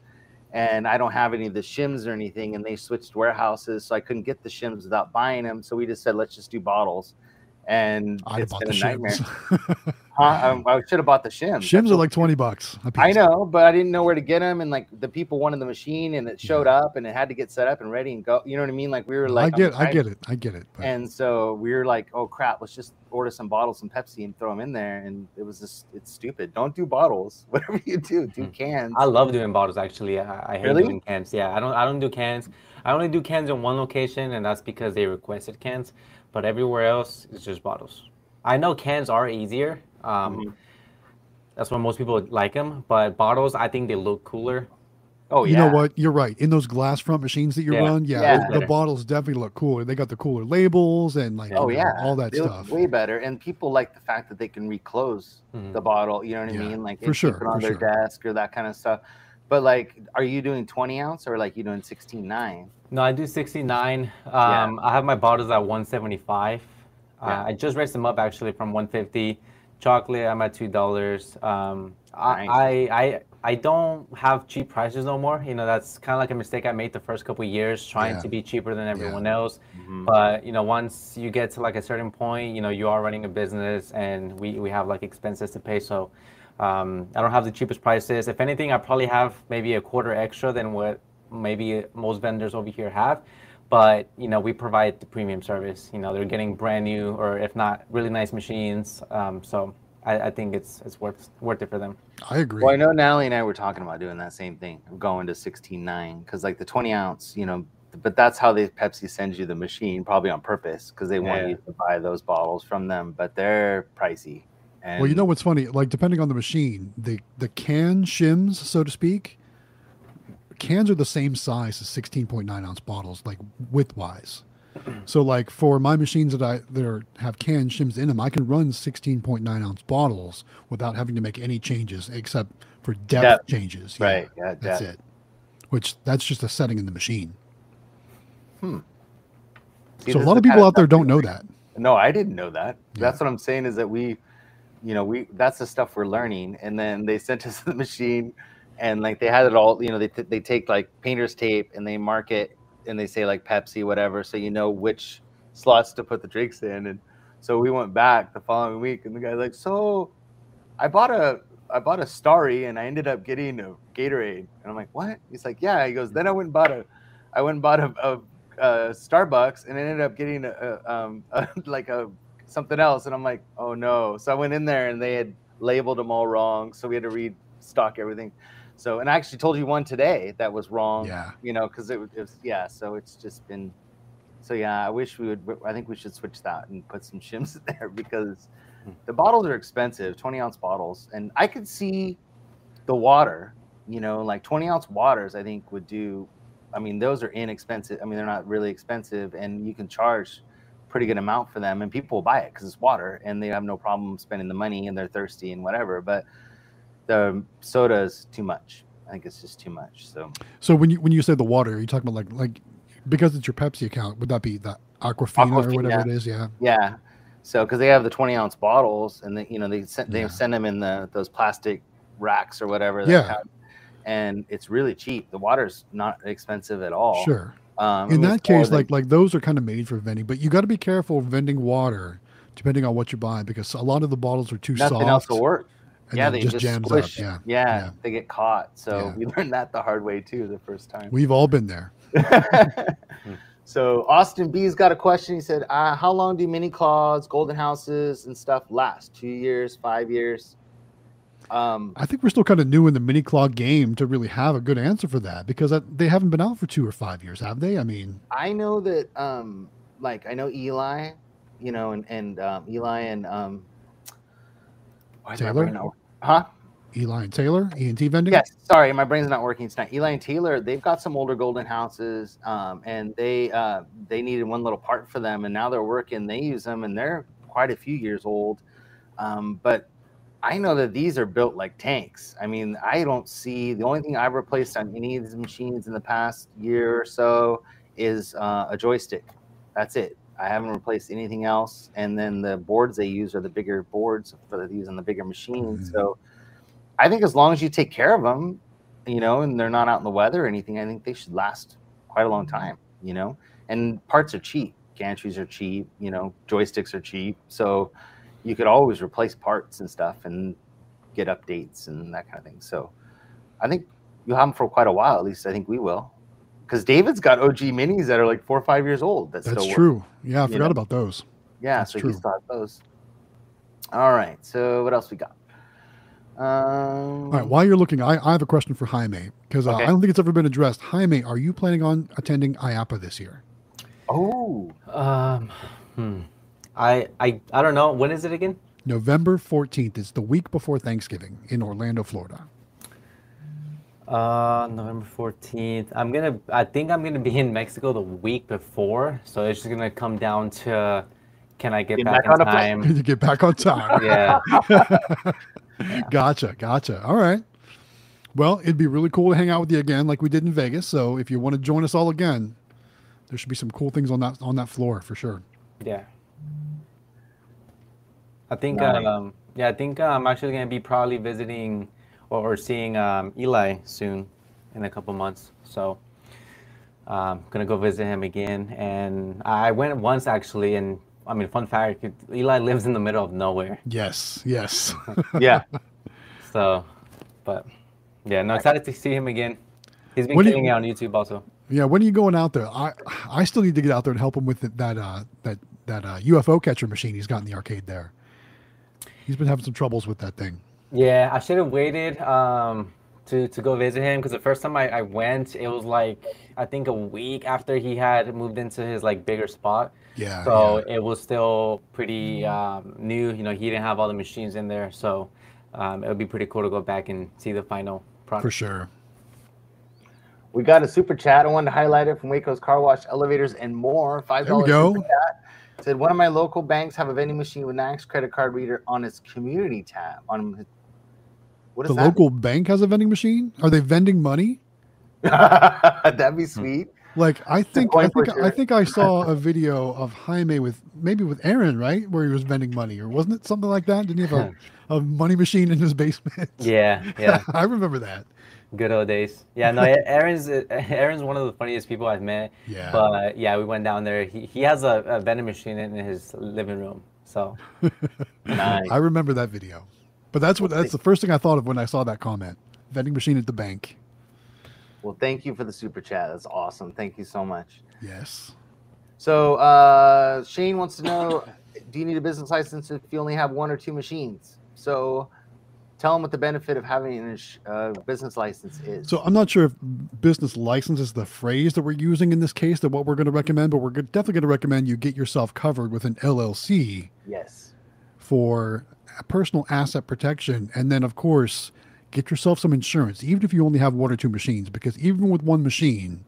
Speaker 2: And I don't have any of the shims or anything, and they switched warehouses, so I couldn't get the shims without buying them. So we just said, let's just do bottles. And
Speaker 3: I'd have
Speaker 2: it's been
Speaker 3: the
Speaker 2: a nightmare. [laughs] Huh? Um, I should have bought the shims.
Speaker 3: shims
Speaker 2: That's
Speaker 3: are like twenty bucks. A piece.
Speaker 2: I know, but I didn't know where to get them, and like the people wanted the machine, and it showed up, and it had to get set up and ready and go. You know what I mean? Like we were like,
Speaker 3: I get, I get it, I get it. But
Speaker 2: And so we were like, oh crap, let's just order some bottles, some Pepsi, and throw them in there. And it was just, it's stupid. Don't do bottles. [laughs] Whatever you do, do
Speaker 1: Hmm.
Speaker 2: cans.
Speaker 1: I love doing bottles actually. I, I hate
Speaker 2: Really?
Speaker 1: doing cans. Yeah, I don't I don't do cans. I only do cans in one location, and that's because they requested cans. But everywhere else, it's just bottles. I know cans are easier. Um,
Speaker 2: Mhm.
Speaker 1: That's why most people like them. But bottles, I think they look cooler.
Speaker 2: oh
Speaker 3: you
Speaker 2: yeah.
Speaker 3: You know what? You're right. In those glass front machines that you
Speaker 1: Yeah.
Speaker 3: run, yeah,
Speaker 2: Yeah.
Speaker 3: the- the, bottles definitely look cooler. They got the cooler labels and like
Speaker 2: Oh
Speaker 3: you know,
Speaker 2: yeah,
Speaker 3: all that
Speaker 2: They look
Speaker 3: stuff.
Speaker 2: way better, and people like the fact that they can reclose
Speaker 1: Mhm.
Speaker 2: the bottle. You know what I
Speaker 3: Yeah,
Speaker 2: mean? Like
Speaker 3: for
Speaker 2: and keep
Speaker 3: sure,
Speaker 2: it on
Speaker 3: for
Speaker 2: their
Speaker 3: sure.
Speaker 2: desk or that kind of stuff. But like, are you doing 20 ounce or like you doing 16 nine?
Speaker 1: No, I do 69.
Speaker 2: Yeah.
Speaker 1: Um, I have my bottles at 175.
Speaker 2: Yeah.
Speaker 1: Uh, I just raised them up actually from 150. Chocolate, I'm at two dollars. Um, I,
Speaker 2: Nice.
Speaker 1: I I I don't have cheap prices no more. You know, that's kind of like a mistake I made the first couple of years, trying
Speaker 3: Yeah.
Speaker 1: to be cheaper than
Speaker 3: Yeah.
Speaker 1: everyone else.
Speaker 2: Mm-hmm.
Speaker 1: But you know, once you get to like a certain point, you know, you are running a business, and we we have like expenses to pay. So um, I don't have the cheapest prices. If anything, I probably have maybe a quarter extra than what maybe most vendors over here have. But you know, we provide the premium service. You know, they're getting brand new or if not really nice machines. Um, so I, I think it's it's worth worth it for them.
Speaker 3: I agree.
Speaker 2: Well, I know Natalie and I were talking about doing that same thing, going to 16.9, because like the 20 ounce, you know, but that's how they Pepsi sends you the machine, probably on purpose, because they want
Speaker 1: Yeah.
Speaker 2: you to buy those bottles from them, but they're pricey. And
Speaker 3: well, you know what's funny? Like depending on the machine, the the can shims, so to speak, cans are the same size as 16.9 ounce bottles, like width wise. So like for my machines that I that are, have can shims in them, I can run 16.9 ounce bottles without having to make any changes except for depth,
Speaker 2: Depth.
Speaker 3: changes. Yeah,
Speaker 2: right, yeah,
Speaker 3: That's
Speaker 2: depth.
Speaker 3: it. Which that's just a setting in the machine. Hmm.
Speaker 2: See,
Speaker 3: so a lot of people out there don't know that.
Speaker 2: No, I didn't know that.
Speaker 3: Yeah.
Speaker 2: That's what I'm saying is that we, you know, we that's the stuff we're learning, and then they sent [laughs] us the machine, and like they had it all. You know, they they take like painter's tape and they mark it, and they say like Pepsi, whatever, so you know which slots to put the drinks in. And so we went back the following week, and the guy's like, "So, I bought a I bought a Starry, and I ended up getting a Gatorade." And I'm like, "What?" He's like, "Yeah." He goes, "Then I went and bought a, I went and bought a." a uh, Starbucks and I ended up getting a, a, um, a, [laughs] like a something else, and I'm like, oh no! So I went in there and they had labeled them all wrong, so we had to restock everything. So and I actually told you one today that was wrong,
Speaker 3: Yeah.
Speaker 2: you know, because it, was- it was yeah. So it's just been, so yeah. I wish we would. I think we should switch that and put some shims [laughs] in there because hmm. the bottles are expensive, 20 ounce bottles, and I could see the water, you know, like 20 ounce waters. I think would do. I mean, those are inexpensive. I mean, they're not really expensive, and you can charge pretty good amount for them, and people will buy it because it's water, and they have no problem spending the money, and they're thirsty and whatever. But the soda is too much. I think it's just too much. So
Speaker 3: So when you when you say the water, are you talking about like like because it's your Pepsi account? Would that be the Aquafina, or
Speaker 2: Aquafina.
Speaker 3: whatever it is? Yeah.
Speaker 2: yeah, so because they have the 20 ounce bottles, and they, you know they send they
Speaker 3: Yeah.
Speaker 2: send them in the those plastic racks or whatever.
Speaker 3: Yeah.
Speaker 2: have- and it's really cheap. The water's not expensive at all.
Speaker 3: Sure.
Speaker 2: Um,
Speaker 3: In that case, like like those are kind of made for vending, but you got to be careful vending water, depending on what you buy, because a lot of the bottles are too
Speaker 2: nothing
Speaker 3: soft.
Speaker 2: else will work. yeah, they
Speaker 3: just,
Speaker 2: just, squish. Yeah,
Speaker 3: Yeah. Yeah.
Speaker 2: they get caught. So
Speaker 3: Yeah.
Speaker 2: we [laughs] learned that the hard way too the first time.
Speaker 3: We've all been there. [laughs]
Speaker 2: so Austin B's got a question. He said, uh, "How long do mini claws, golden houses, and stuff last? Two years, five years?" Um,
Speaker 3: I think we're still kind of new in the mini claw game to really have a good answer for that because that, they haven't been out for two or five years, have they? I mean,
Speaker 2: I know that, um, like, I know Eli, you know, and and um, Eli and um, why is my
Speaker 3: Taylor?
Speaker 2: huh?
Speaker 3: Eli and Taylor, ENT vending.
Speaker 2: Yes, sorry, my brain's not working tonight. Eli and Taylor, they've got some older golden houses, um, and they uh, they needed one little part for them, and now they're working. They use them, and they're quite a few years old. Um, but I know that these are built like tanks. I mean, I don't see the only thing I've replaced on any of these machines in the past year or so is uh, a joystick. That's it. I haven't replaced anything else. And then the boards they use are the bigger boards for the using the bigger machines.
Speaker 3: Mhm.
Speaker 2: So I think as long as you take care of them, you know, and they're not out in the weather or anything, I think they should last quite a long time, you know. And parts are cheap. gantries are cheap. You know, joysticks are cheap, so you could always replace parts and stuff and get updates and that kind of thing. So I think you'll have them for quite a while. At least I think we will. Because David's got OG minis that are like four or five years old. That
Speaker 3: That's
Speaker 2: still work.
Speaker 3: true. Yeah, I
Speaker 2: You
Speaker 3: forgot
Speaker 2: know?
Speaker 3: about those.
Speaker 2: Yeah,
Speaker 3: That's
Speaker 2: so
Speaker 3: true.
Speaker 2: he still has those. All right. So what else we got? Um,
Speaker 3: All right. While you're looking, I, I have a question for Jaime because uh,
Speaker 2: Okay.
Speaker 3: I don't think it's ever been addressed. Jaime, are you planning on attending IAAPA this year?
Speaker 2: oh,
Speaker 1: Um, hmm. I I I don't know. When is it again?
Speaker 3: November 14th. It's the week before Thanksgiving in Orlando, Florida.
Speaker 1: Uh, November fourteenth. I'm gonna. I think I'm gonna be in Mexico the week before, so it's just gonna come down to, can I get
Speaker 2: Get
Speaker 1: back,
Speaker 2: back on
Speaker 1: in
Speaker 2: a plane.
Speaker 1: time? [laughs]
Speaker 3: to get back on time. [laughs]
Speaker 1: yeah. [laughs]
Speaker 3: gotcha. Gotcha. All right. Well, it'd be really cool to hang out with you again, like we did in Vegas. So if you want to join us all again, there should be some cool things on that on that floor for sure.
Speaker 1: Yeah. I think
Speaker 2: Nice.
Speaker 1: um yeah, I think uh, I'm actually gonna be probably visiting or, or seeing um Eli soon in a couple months. So um gonna go visit him again and I went once actually and I mean fun fact Eli lives in the middle of nowhere.
Speaker 3: Yes. Yes. [laughs]
Speaker 2: yeah.
Speaker 1: So but yeah, no excited to see him again. He's been
Speaker 3: When do you-
Speaker 1: it on YouTube also.
Speaker 3: yeah. When are you going out there? I I still need to get out there and help him with it- that uh that that uh, UFO catcher machine he's got in the arcade there. He's been having some troubles with that thing.
Speaker 1: Yeah, I should have waited um, to to go visit him because the first time I, I went, it was like I think a week after he had moved into his like bigger spot.
Speaker 3: Yeah.
Speaker 1: So
Speaker 3: yeah.
Speaker 1: it was still pretty um, new. You know, he didn't have all the machines in there, so um, it would be pretty cool to go back and see the final product.
Speaker 3: for sure.
Speaker 2: We got a super chat. I wanted to highlight it from Waco's Car Wash, elevators, and more. Five dollars.
Speaker 3: There we
Speaker 2: dollars.
Speaker 3: go.
Speaker 2: Said one of my local banks have a vending machine with Nayax credit card reader on its community tab. On what
Speaker 3: The
Speaker 2: is that?
Speaker 3: local bank has a vending machine. Are they vending money? [laughs]
Speaker 2: That'd be hmm. sweet.
Speaker 3: Like I think I think
Speaker 2: pusher.
Speaker 3: I think I saw a video of Jaime with maybe with Aaron, right? Where he was vending money, or wasn't it something like that? Didn't he have a, [laughs] a money machine in his basement?
Speaker 1: Yeah, yeah, [laughs]
Speaker 3: I remember that.
Speaker 1: Good old days. Yeah, no, [laughs] Aaron's Aaron's one of the funniest people I've met.
Speaker 3: Yeah.
Speaker 1: But yeah, we went down there. He he has a, a vending machine in his living room. So [laughs]
Speaker 2: Nice.
Speaker 3: I remember that video. But that's what that's the first thing I thought of when I saw that comment. Vending machine at the bank.
Speaker 2: Well, thank you for the super chat. That's awesome. Thank you so much.
Speaker 3: Yes.
Speaker 2: So uh, Shane wants to know: [laughs] Do you need a business license if you only have one or two machines? So tell them what the benefit of having a uh, business license is.
Speaker 3: So I'm not sure if business license is the phrase that we're using in this case, that what we're going to recommend, but we're definitely going to recommend you get yourself covered with an LLC
Speaker 2: yes,
Speaker 3: for personal asset protection. And then, of course, get yourself some insurance, even if you only have one or two machines, because even with one machine,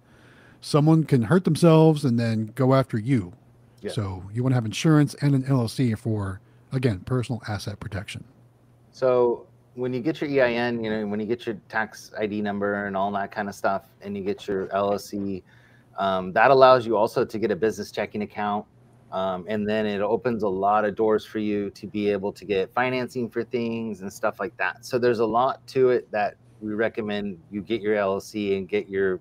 Speaker 3: someone can hurt themselves and then go after you.
Speaker 2: Yeah.
Speaker 3: So you want to have insurance and an LLC for, again, personal asset protection.
Speaker 2: So when you get your EIN, you know, when you get your tax ID number and all that kind of stuff, and you get your LLC, um, that allows you also to get a business checking account. Um, and then it opens a lot of doors for you to be able to get financing for things and stuff like that. So there's a lot to it that we recommend you get your LLC and get your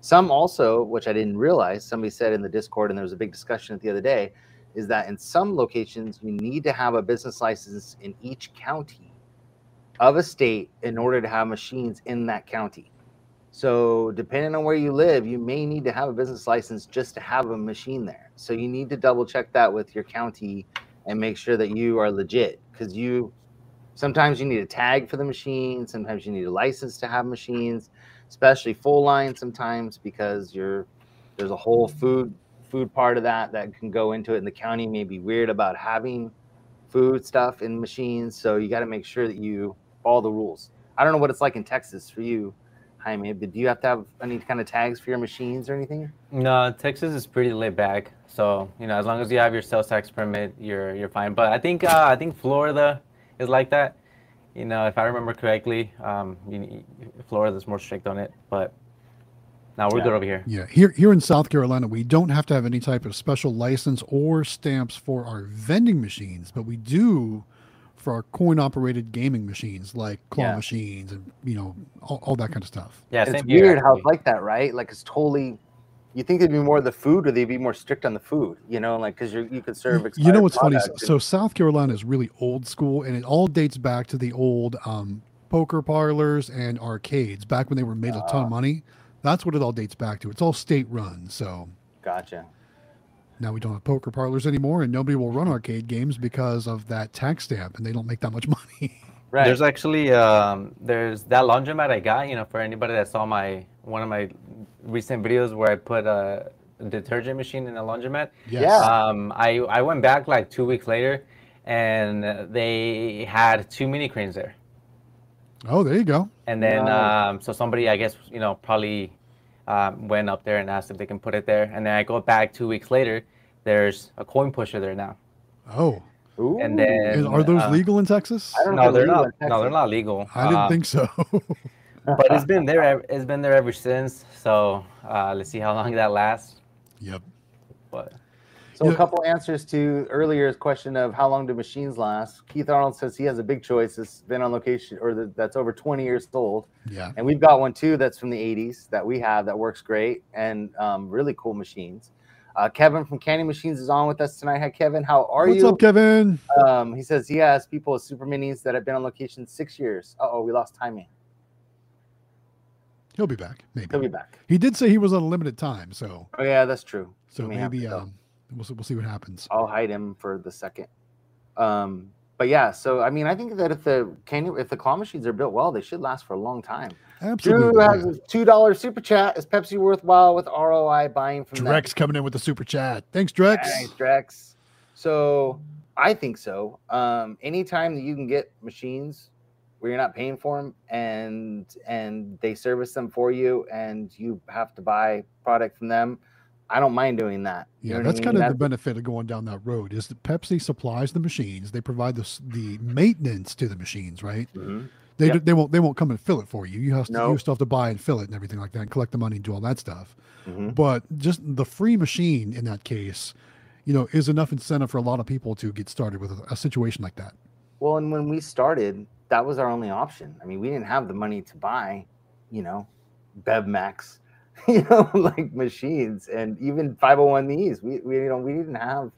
Speaker 2: some also, which I didn't realize, somebody said in the Discord, and there was a big discussion the other day, is that in some locations you need to have a business license in each county of a state in order to have machines in that county. So, depending on where you live, you may need to have a business license just to have a machine there. So, you need to double check that with your county and make sure that you are legit because you sometimes you need a tag for the machine, sometimes you need a license to have machines, especially full line sometimes because you're there's a whole food food part of that that can go into it and the county may be weird about having food stuff in machines so you got to make sure that you follow the rules i don't know what it's like in texas for you jaime but do you have to have any kind of tags for your machines or anything
Speaker 1: No, Texas is pretty laid back. So you know, as long as you have your sales tax permit, you're you're fine. But I think uh, I think Florida is like that. You know, if I remember correctly, um, you, Florida's more strict on it. But now we're
Speaker 2: Yeah.
Speaker 1: good over here.
Speaker 3: Yeah, here here in South Carolina, we don't have to have any type of special license or stamps for our vending machines, but we do for our coin-operated gaming machines like claw
Speaker 2: Yeah.
Speaker 3: machines and you know all, all that kind of stuff.
Speaker 1: Yeah,
Speaker 2: it's
Speaker 1: here,
Speaker 2: weird how it's like that right like it's totally You think they'd be more the food, or they'd be more strict on the food? You know, like because you you could serve.
Speaker 3: You know what's funny?
Speaker 2: products
Speaker 3: So South Carolina is really old school, and it all dates back to the old um, poker parlors and arcades back when they were made a ton
Speaker 2: Ah.
Speaker 3: of money. That's what it all dates back to. It's all state run. So
Speaker 2: Gotcha.
Speaker 3: Now we don't have poker parlors anymore, and nobody will run arcade games because of that tax stamp, and they don't make that much [laughs] money.
Speaker 2: Right.
Speaker 1: There's actually um, there's that laundromat I got. You know, for anybody that saw my one of my recent videos where I put a detergent machine in a laundromat.
Speaker 3: Yes.
Speaker 2: Yeah.
Speaker 1: Um, I I went back like two weeks later, and they had two mini cranes there.
Speaker 3: Oh, there you go.
Speaker 1: And then
Speaker 2: Nice.
Speaker 1: um, so somebody I guess you know probably um, went up there and asked if they can put it there. And then I go back two weeks later. There's a coin pusher there now.
Speaker 3: Oh,
Speaker 2: Ooh.
Speaker 1: And then
Speaker 3: Is- are those
Speaker 1: uh,
Speaker 3: legal in Texas?
Speaker 2: I don't
Speaker 1: No, they're not. No, they're not legal.
Speaker 3: I didn't
Speaker 1: Uh,
Speaker 3: think so. [laughs]
Speaker 1: but it's been there. It's been there ever since. So uh, let's see how long that lasts.
Speaker 3: yep.
Speaker 1: But
Speaker 2: So a couple answers to earlier's question of how long do machines last. Keith Arnold says he has a big choice. It's been on location or that- that's over 20 years old,
Speaker 3: Yeah.
Speaker 2: and we've got one too that's from the 80s that we have that works great and um, really cool machines. Uh, Kevin from Candy Machines is on with us tonight. Hi, Kevin. How are
Speaker 3: What's
Speaker 2: you?
Speaker 3: What's up, Kevin?
Speaker 2: Um, he says he has people with super minis that have been on location six years. Uh oh, we lost timing.
Speaker 3: He'll be back. Maybe.
Speaker 2: He'll be back.
Speaker 3: He did say he was on a limited time, so
Speaker 2: Oh yeah, that's true.
Speaker 3: so maybe um, we'll see, we'll see what happens.
Speaker 2: I'll hide him for the second. Um, but yeah, so I mean, I think that if the can you, if the claw machines are built well, they should last for a long time.
Speaker 3: Absolutely.
Speaker 2: Drew has a two dollar super chat. Is Pepsi worthwhile with ROI buying from them?
Speaker 3: Drex coming in with the super chat. Thanks, Drex.
Speaker 2: Thanks, Drex. So I think so. Um, anytime that you can get machines where you're not paying for them and and they service them for you and you have to buy product from them, I don't mind doing that. You
Speaker 3: Yeah,
Speaker 2: what I
Speaker 3: that's
Speaker 2: mean?
Speaker 3: kind of the benefit of going down that road. Is that Pepsi supplies the machines, they provide the the maintenance to the machines, right?
Speaker 2: Mhm.
Speaker 3: They
Speaker 2: Yep.
Speaker 3: they won't they won't come and fill it for you. You have to,
Speaker 2: No.
Speaker 3: you still have to buy and fill it and everything like that, and collect the money and do all that stuff.
Speaker 2: Mhm.
Speaker 3: But just the free machine in that case, you know, is enough incentive for a lot of people to get started with a, a situation like that.
Speaker 2: Well, and when we started, that was our only option. I mean, we didn't have the money to buy, you know, BevMax, [laughs] you know, [laughs] like machines, and even 501es. We, we, you know, we didn't have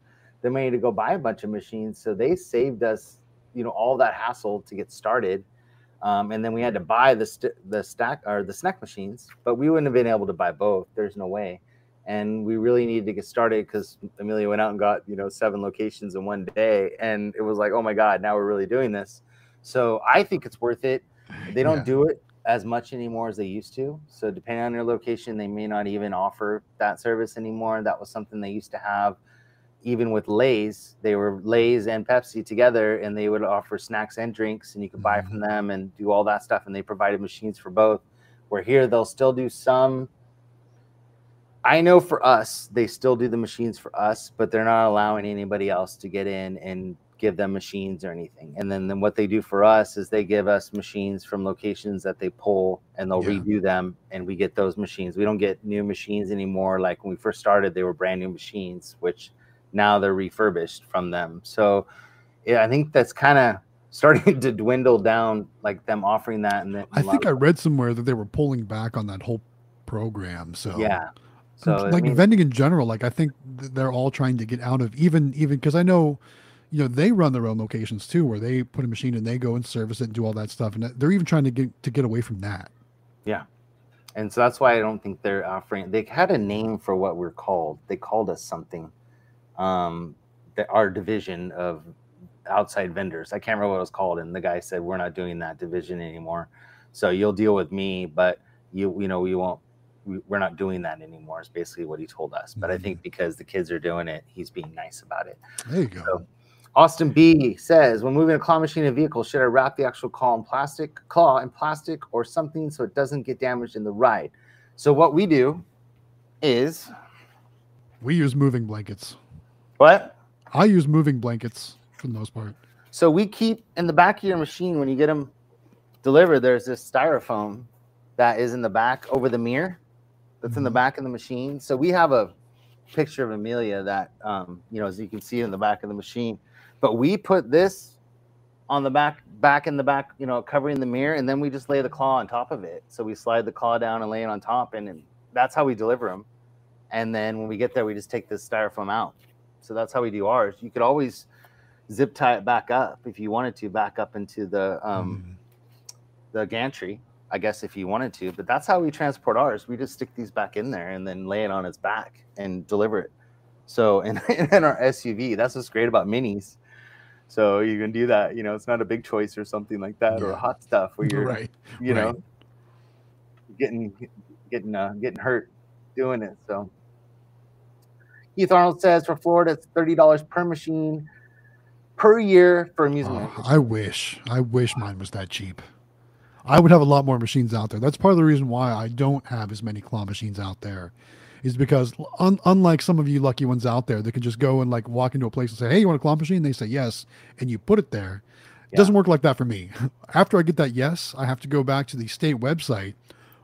Speaker 2: the money to go buy a bunch of machines, so they saved us, you know, all that hassle to get started. Um, and then we had to buy the st- the stack or the snack machines, but we wouldn't have been able to buy both. There's no way. And we really needed to get started because Emelia went out and got you know seven locations in one day, and it was like, oh my god, now we're really doing this. So I think it's worth it. They don't
Speaker 3: Yeah.
Speaker 2: do it as much anymore as they used to. So depending on your location, they may not even offer that service anymore. That was something they used to have. Even with Lay's, they were Lay's and Pepsi together, and they would offer snacks and drinks, and you could buy from mm-hmm. them and do all that stuff. And they provided machines for both. Where here, they'll still do some. I know for us, they still do the machines for us, but they're not allowing anybody else to get in and give them machines or anything. And then, then what they do for us is they give us machines from locations that they pull and they'll
Speaker 3: Yeah.
Speaker 2: redo them and we get those machines. We don't get new machines anymore. Like when we first started, they were brand new machines, which now they're refurbished from them. So yeah, I think that's kind of starting [laughs] to dwindle down, like them offering that. And then
Speaker 3: I think I read somewhere that they were pulling back on that whole program. So
Speaker 2: yeah. So
Speaker 3: like vending in general, like I think they're all trying to get out of even even because I know, you know, they run their own locations too, where they put a machine and they go and service it and do all that stuff, and they're even trying to get to get away from that. Yeah.
Speaker 2: And so that's why I don't think they're offering. They had a name for what we're called. They called us something. Um, that our division of outside vendors. I can't remember what it was called, and the guy said we're not doing that division anymore. So you'll deal with me, but you you know we won't. We, we're not doing that anymore. Is basically what he told us. But I
Speaker 3: Mhm.
Speaker 2: think because the kids are doing it, he's being nice about it.
Speaker 3: There you go.
Speaker 2: So- Austin B says, when moving a claw machine in a vehicle, should I wrap the actual claw in plastic, claw in plastic or something so it doesn't get damaged in the ride? So what we do is
Speaker 3: we use moving blankets.
Speaker 2: what?
Speaker 3: I use moving blankets for the most part.
Speaker 2: So we keep in the back of your machine when you get them delivered. There's this styrofoam that is in the back over the mirror. That's in the
Speaker 3: Mhm.
Speaker 2: back of the machine. So we have a picture of Emelia that um, you know, as you can see in the back of the machine. But we put this on the back, back in the back, you know, covering the mirror, and then we just lay the claw on top of it. So we slide the claw down and lay it on top, and, and that's how we deliver them. and then when we get there, we just take this styrofoam out. So that's how we do ours. You could always zip tie it back up if you wanted to, back up into the um,
Speaker 3: Mm.
Speaker 2: the gantry, I guess if you wanted to. But that's how we transport ours. We just stick these back in there and then lay it on its back and deliver it. So [laughs] in, in our SUV, that's what's great about minis. So you can do that. You know, it's not a big choice or something like that or hot stuff where you're,
Speaker 3: right.
Speaker 2: you know,
Speaker 3: right.
Speaker 2: getting getting uh, getting hurt doing it. So Keith Arnold says for Florida, it's thirty dollars per machine per year for amusement.
Speaker 3: Oh, I wish. I wish mine was that cheap. I would have a lot more machines out there. That's part of the reason why I don't have as many claw machines out there, is because un- unlike some of you lucky ones out there that can just go and like walk into a place and say, "Hey, you want a claw machine?" They say yes, and you put it there. It
Speaker 2: Yeah.
Speaker 3: doesn't work like that for me. [laughs] After I get that yes, I have to go back to the state website,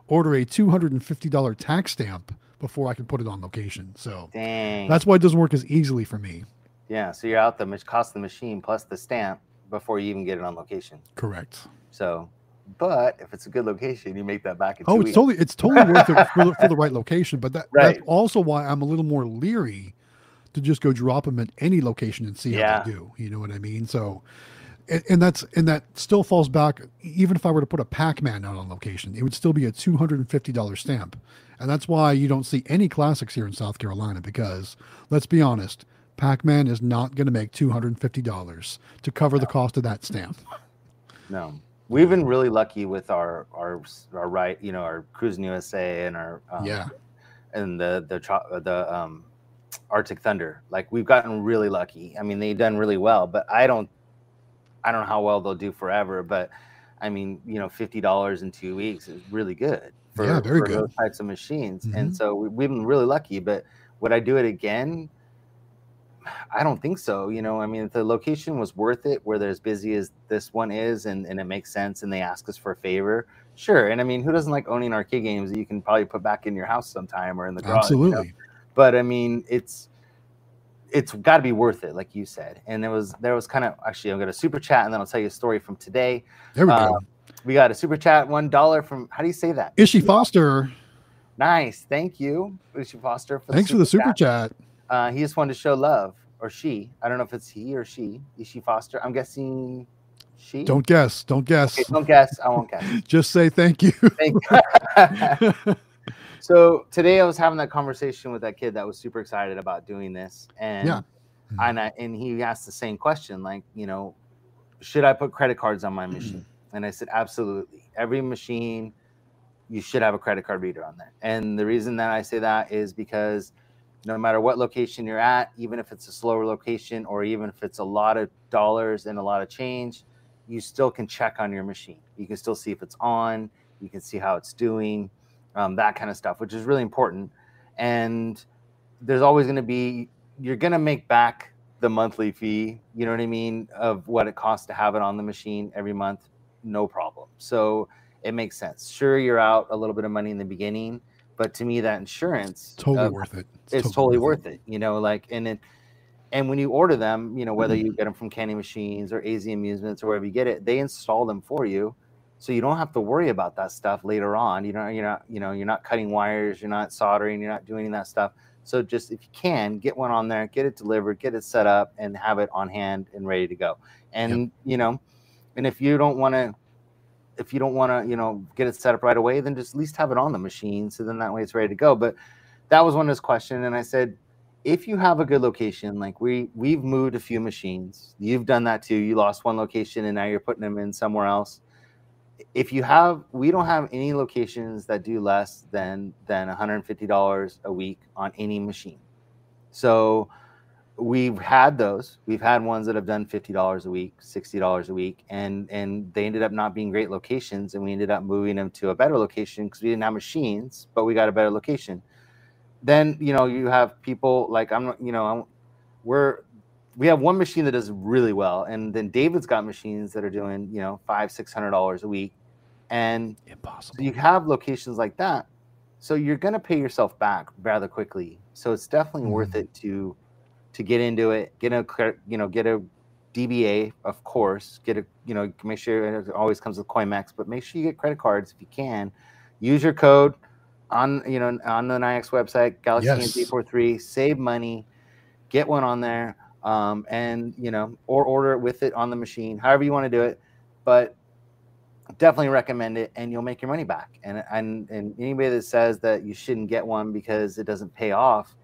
Speaker 3: order a two hundred and fifty dollar tax stamp before I can put it on location. So
Speaker 2: Dang.
Speaker 3: that's why it doesn't work as easily for me.
Speaker 2: yeah. So you're out the cost of the machine plus the stamp before you even get it on location.
Speaker 3: Correct.
Speaker 2: So, but if it's a good location, you make that back in
Speaker 3: Oh, it's
Speaker 2: weeks.
Speaker 3: totally it's totally worth it for the, for the [laughs] right location. But that
Speaker 2: Right.
Speaker 3: that's also why I'm a little more leery to just go drop them at any location and see
Speaker 2: Yeah.
Speaker 3: how they do. You know what I mean? So, and, and that's and that still falls back. Even if I were to put a Pac-Man out on location, it would still be a two hundred and fifty dollar stamp, and that's why you don't see any classics here in South Carolina. Because let's be honest, Pac-Man is not going to make two hundred and fifty dollars to cover the cost of that stamp.
Speaker 2: No, we've been really lucky with our our our right, you know, our Cruis'n USA and our um,
Speaker 3: yeah,
Speaker 2: and the the the um Arctic Thunder. Like we've gotten really lucky. I mean, they've done really well, but I don't I don't know how well they'll do forever. But I mean, you know, fifty dollars in two weeks is really good for,
Speaker 3: Yeah, very
Speaker 2: for
Speaker 3: good.
Speaker 2: those types of machines.
Speaker 3: Mhm.
Speaker 2: And so we, we've been really lucky. But would I do it again? I don't think so. You know, I mean, if the location was worth it, where they're as busy as this one is, and, and it makes sense, and they ask us for a favor, sure. And I mean, who doesn't like owning arcade games that you can probably put back in your house sometime or in the garage? you know?
Speaker 3: absolutely.
Speaker 2: But I mean, it's it's got to be worth it, like you said. And there was there was kind of actually, I'm gonna super chat, and then I'll tell you a story from today.
Speaker 3: There we
Speaker 2: Uh,
Speaker 3: go.
Speaker 2: We got a super chat, one dollar from. How do you say that?
Speaker 3: Ishi Foster,
Speaker 2: Nice, thank you, Lucy Foster. For
Speaker 3: thanks for the super chat.
Speaker 2: Uh, he just wanted to show love, or she. I don't know if it's he or she. Is she Foster. I'm guessing she.
Speaker 3: Don't guess. Don't guess.
Speaker 2: Okay, don't guess. I won't guess. [laughs]
Speaker 3: Just say thank you.
Speaker 2: Thank [laughs] so today I was having that conversation with that kid that was super excited about doing this, and
Speaker 3: Yeah.
Speaker 2: and I, and he asked the same question, like you know, should I put credit cards on my [clears throat] machine? And I said, absolutely. Every machine, you should have a credit card reader on there. And the reason that I say that is because no matter what location you're at, even if it's a slower location or even if it's a lot of dollars and a lot of change, you still can check on your machine. You can still see if it's on, you can see how it's doing, um, that kind of stuff, which is really important. And there's always going to be, you're going to make back the monthly fee, you know what I mean, of what it costs to have it on the machine every month, no problem. So it makes sense. Sure, you're out a little bit of money in the beginning, but to me, that insurance
Speaker 3: totally
Speaker 2: uh,
Speaker 3: worth it.
Speaker 2: it's totally worth it. You know, like and it and when you order them, you know, whether you get them from Candy Machines or AZ Amusements or wherever you get it, they install them for you. So you don't have to worry about that stuff later on. You know, you're not, you know, you're not cutting wires, you're not soldering, you're not doing that stuff. So just if you can, get one on there, get it delivered, get it set up, and have it on hand and ready to go. And you know, and if you don't want to if you don't want to, you know, get it set up right away, then just at least have it on the machine. So then that way it's ready to go. But that was one of his questions. And I said, if you have a good location, like we we've moved a few machines, you've done that too. You lost one location and now you're putting them in somewhere else. If you have, we don't have any locations that do less than than $150 a week on any machine. So we've had those. We've had ones that have done fifty dollars a week, sixty dollars a week, and and they ended up not being great locations, and we ended up moving them to a better location because we didn't have machines, but we got a better location. Then you know you have people like I'm, you know, I'm, we're we have one machine that does really well, and then David's got machines that are doing you know five six hundred dollars a week, and
Speaker 3: Impossible.
Speaker 2: so you have locations like that. So you're going to pay yourself back rather quickly. So it's definitely worth
Speaker 3: Mhm.
Speaker 2: it to to get into it. Get a you know get a DBA, of course. Get a you know make sure it always comes with CoinMax, but make sure you get credit cards if you can. Use your code on you know on the Nayax website, Galaxy
Speaker 3: Yes.
Speaker 2: Games 843, save money, get one on there, um, and you know, or order it with it on the machine, however you want to do it. But definitely recommend it, and you'll make your money back. And and and anybody that says that you shouldn't get one because it doesn't pay off,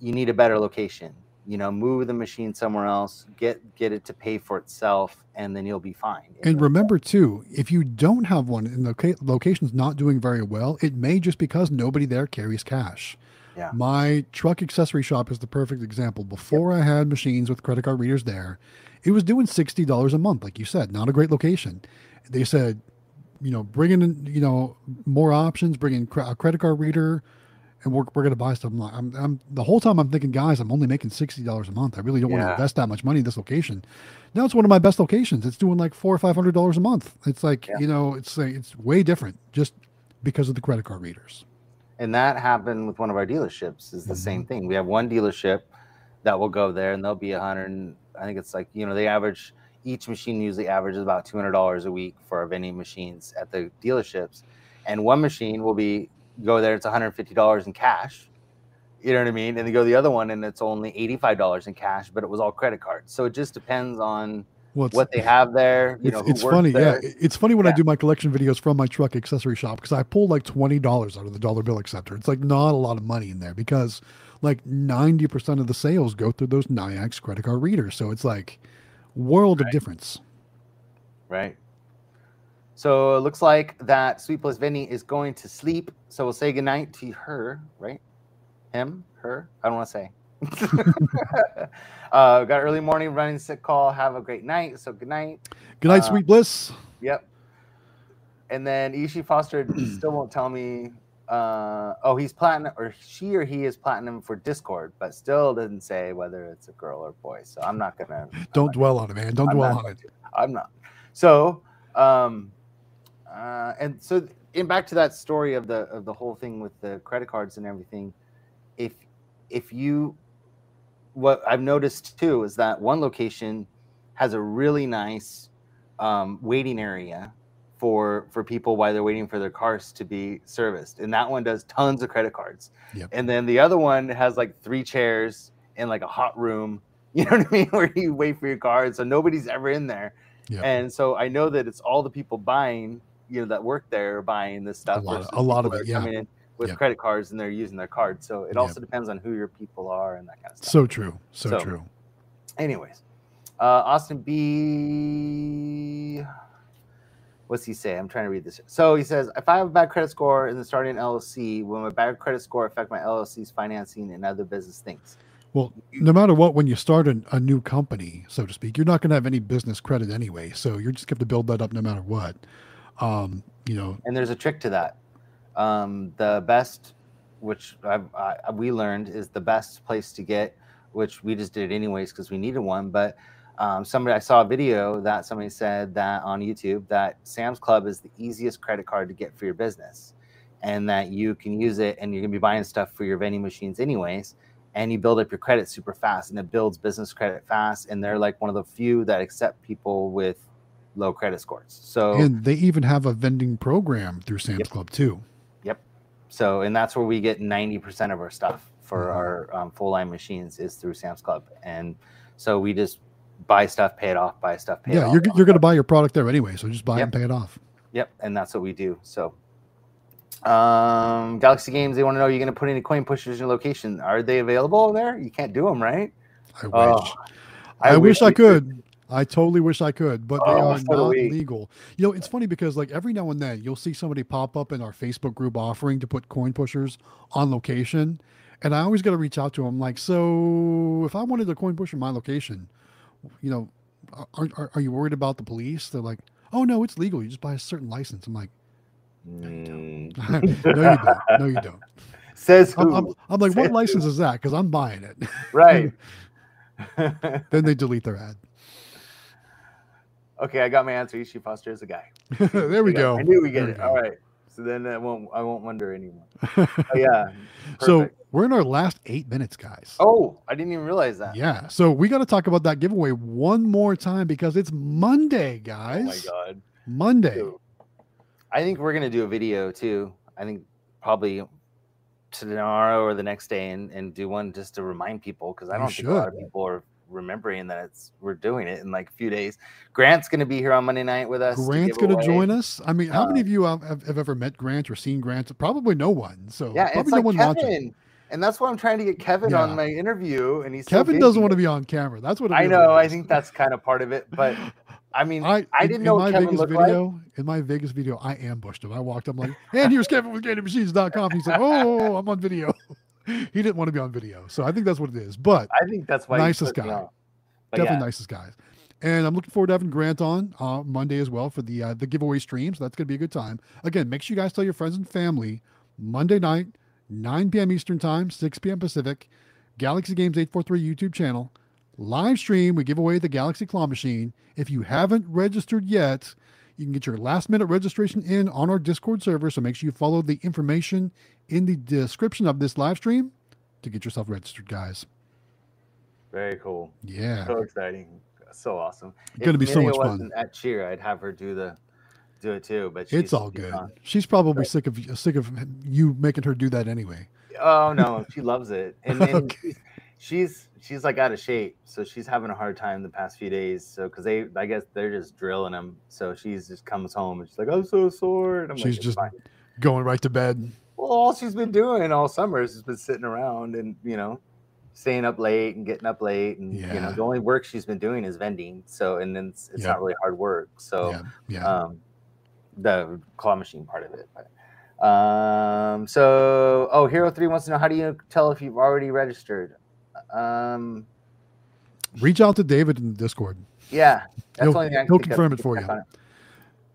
Speaker 2: you need a better location. You know, move the machine somewhere else, get get it to pay for itself, and then you'll be fine.
Speaker 3: And remember too, if you don't have one and the loca- location's not doing very well, it may just because nobody there carries cash.
Speaker 2: Yeah.
Speaker 3: My truck accessory shop is the perfect example. Before I had machines with credit card readers there, it was doing sixty dollars a month, like you said, not a great location. They said, you know, bring in, you know, more options, bring in a credit card reader, and we're, we're going to buy stuff. I'm like, I'm, I'm the whole time I'm thinking, guys, I'm only making sixty dollars a month. I really don't want to invest that much money in this location. Now it's one of my best locations. It's doing like four or five hundred dollars a month. It's like
Speaker 2: Yeah.
Speaker 3: you know, it's like, it's way different just because of the credit card readers.
Speaker 2: and that happened with one of our dealerships is the same mm-hmm. thing we have one dealership that will go there and they'll be a hundred i think it's like you know they average each machine usually averages about $200 a week for our vending machines at the dealerships and one machine will be go there it's $150 in cash you know what i mean and they go to the other one and it's only $85 in cash but it was all credit cards so it just depends on
Speaker 3: Well,
Speaker 2: what they have there you
Speaker 3: it's,
Speaker 2: know
Speaker 3: it's funny,
Speaker 2: there.
Speaker 3: yeah. It's funny when I do my collection videos from my truck accessory shop because I pull like twenty dollars out of the dollar bill acceptor. It's like not a lot of money in there because like ninety percent of the sales go through those Nayax credit card readers. So it's like world of difference.
Speaker 2: Right. So it looks like that Sweet Plus Vinny is going to sleep. So we'll say goodnight to her, right? Him, her. I don't want to say. [laughs] uh, got early morning running sick call. Have a great night. So good night.
Speaker 3: Good night,
Speaker 2: Uh,
Speaker 3: sweet bliss.
Speaker 2: Yep. And then Ishi Foster [clears throat] still won't tell me. Uh, oh, he's platinum, or she or he is platinum for Discord, but still doesn't say whether it's a girl or boy. So I'm not gonna. I'm
Speaker 3: Don't
Speaker 2: not
Speaker 3: dwell on it, man. Don't
Speaker 2: I'm
Speaker 3: dwell on it.
Speaker 2: I'm not. So, um, uh, and so in back to that story of the of the whole thing with the credit cards and everything. If if you, what I've noticed too is that one location has a really nice um, waiting area for for people while they're waiting for their cars to be serviced, and that one does tons of credit cards.
Speaker 3: Yep.
Speaker 2: And then the other one has like three chairs in like a hot room. [laughs] You know what I mean? [laughs] Where you wait for your card, so nobody's ever in there.
Speaker 3: Yeah.
Speaker 2: And so I know that it's all the people buying, you know, that work there are buying this stuff.
Speaker 3: lot a lot of it, yeah.
Speaker 2: Coming in with
Speaker 3: Yep.
Speaker 2: credit cards and they're using their card. So it
Speaker 3: Yep.
Speaker 2: also depends on who your people are and that kind of stuff.
Speaker 3: So true. So,
Speaker 2: So,
Speaker 3: true.
Speaker 2: Anyways, uh, Austin B. What's he say? I'm trying to read this. So he says, if I have a bad credit score and then starting an LLC, will my bad credit score affect my LLC's financing and other business things?
Speaker 3: Well, no matter what, when you start a, a new company, so to speak, you're not going to have any business credit anyway. So you're just going to build that up no matter what. Um, you know,
Speaker 2: and there's a trick to that. Um, the best, which I've, I, we learned, is the best place to get, which we just did anyways because we needed one. But um, somebody, I saw a video that somebody said that on YouTube that Sam's Club is the easiest credit card to get for your business, and that you can use it, and you're gonna be buying stuff for your vending machines anyways, and you build up your credit super fast, and it builds business credit fast, and they're like one of the few that accept people with low credit scores. So
Speaker 3: and they even have a vending program through Sam's
Speaker 2: Yep.
Speaker 3: Club too. Yep.
Speaker 2: So, and that's where we get 90% of our stuff for
Speaker 3: Mhm.
Speaker 2: our um, full line machines is through Sam's Club. And so we just buy stuff, pay it off, buy stuff, pay it
Speaker 3: yeah,
Speaker 2: off.
Speaker 3: you're you're going to buy your product there anyway, so just buy it
Speaker 2: Yep.
Speaker 3: and pay it off.
Speaker 2: Yep. And that's what we do. So, um, Galaxy Games, they want to know you're going to put any coin pushers in your location. Are they available there? You can't do them, right?
Speaker 3: I wish.
Speaker 2: Oh,
Speaker 3: I, wish I
Speaker 2: we
Speaker 3: could. I totally wish I could, but they
Speaker 2: Oh,
Speaker 3: are
Speaker 2: so
Speaker 3: not
Speaker 2: we.
Speaker 3: legal. You know, it's funny because like every now and then you'll see somebody pop up in our Facebook group offering to put coin pushers on location, and I always got to reach out to them like, so if I wanted a coin pusher in my location, you know, are, are, are you worried about the police? They're like, oh no, it's legal. You just buy a certain license. I'm like,
Speaker 2: Mm. [laughs]
Speaker 3: no, you don't. No, you don't. [laughs]
Speaker 2: Says
Speaker 3: I'm. I'm, I'm like, what license
Speaker 2: who?
Speaker 3: is that? Because I'm buying it.
Speaker 2: right. [laughs]
Speaker 3: then they delete their ad.
Speaker 2: Okay, I got my answer. Ishi Foster is a guy. [laughs]
Speaker 3: there we go.
Speaker 2: I knew we get
Speaker 3: There
Speaker 2: it.
Speaker 3: go.
Speaker 2: All right. So then I won't I won't wonder anymore. [laughs] Oh, yeah.
Speaker 3: So we're in our last eight minutes, guys.
Speaker 2: Oh, I didn't even realize that.
Speaker 3: Yeah. So we got to talk about that giveaway one more time because it's Monday, guys.
Speaker 2: Oh my god.
Speaker 3: Monday.
Speaker 2: Dude. I think we're gonna do a video too. I think probably tomorrow or the next day and, and do one just to remind people because I don't think a lot of people are remembering that it's we're doing it in like a few days. Grant's going to be here on Monday night with us.
Speaker 3: Grant's
Speaker 2: going
Speaker 3: to join us. I mean, how many
Speaker 2: Uh,
Speaker 3: of you have, have, ever met Grant or seen Grant? Probably no one. So
Speaker 2: Yeah,
Speaker 3: probably
Speaker 2: like
Speaker 3: no one watching.
Speaker 2: And that's why I'm trying to get Kevin
Speaker 3: Yeah.
Speaker 2: on my interview. And he's so
Speaker 3: Kevin doesn't want to be on camera. That's what
Speaker 2: I know. I think that's kind of part of it, but [laughs] I mean,
Speaker 3: I,
Speaker 2: I didn't
Speaker 3: in
Speaker 2: know
Speaker 3: my
Speaker 2: what Kevin
Speaker 3: Vegas
Speaker 2: looked like.
Speaker 3: video. In my Vegas video, I ambushed him. I walked up like, and here's Kevin with GatorMachines.com. He's like, oh, I'm on video. [laughs] [laughs] he didn't want to be on video, so I think that's what it is. But
Speaker 2: I think that's why
Speaker 3: Nicest guy. definitely
Speaker 2: yeah,
Speaker 3: nicest guys. And I'm looking forward to having Grant on uh, Monday as well for the uh, the giveaway stream. So that's going to be a good time. Again, make sure you guys tell your friends and family Monday night, 9 p.m. Eastern Time, 6 p.m. Pacific, Galaxy Games 843 YouTube channel. Live stream, we give away the Galaxy Claw Machine. If you haven't registered yet, you can get your last minute registration in on our Discord server. So make sure you follow the information in the description of this live stream to get yourself registered, guys.
Speaker 2: very cool.
Speaker 3: Yeah.
Speaker 2: So exciting. So awesome.
Speaker 3: It's Gonna
Speaker 2: If
Speaker 3: be so much fun.
Speaker 2: wasn't At cheer, I'd have her do the do it too. But
Speaker 3: It's all good.
Speaker 2: not.
Speaker 3: She's probably
Speaker 2: Right.
Speaker 3: sick of sick of you making her do that anyway.
Speaker 2: Oh no, she loves it, and, [laughs] and
Speaker 3: Okay.
Speaker 2: She's- she's like out of shape, so she's having a hard time the past few days. So because they, I guess they're just drilling them. So she's just comes home and she's like, I'm so sore. And I'm
Speaker 3: She's
Speaker 2: like,
Speaker 3: just-
Speaker 2: fine."
Speaker 3: Going right to bed.
Speaker 2: Well, all she's been doing all summer is just been sitting around and you know, staying up late and getting up late, and you know, the only work she's been doing is vending. So and then it's, it's
Speaker 3: Yeah.
Speaker 2: not really hard work. So
Speaker 3: yeah, yeah.
Speaker 2: um, the claw machine part of it. But, um, so oh, Hero Three wants to know how do you tell if you've already registered? Um,
Speaker 3: Reach out to David in the Discord
Speaker 2: yeah, that's
Speaker 3: He'll-
Speaker 2: only thing I can
Speaker 3: he'll confirm it for you.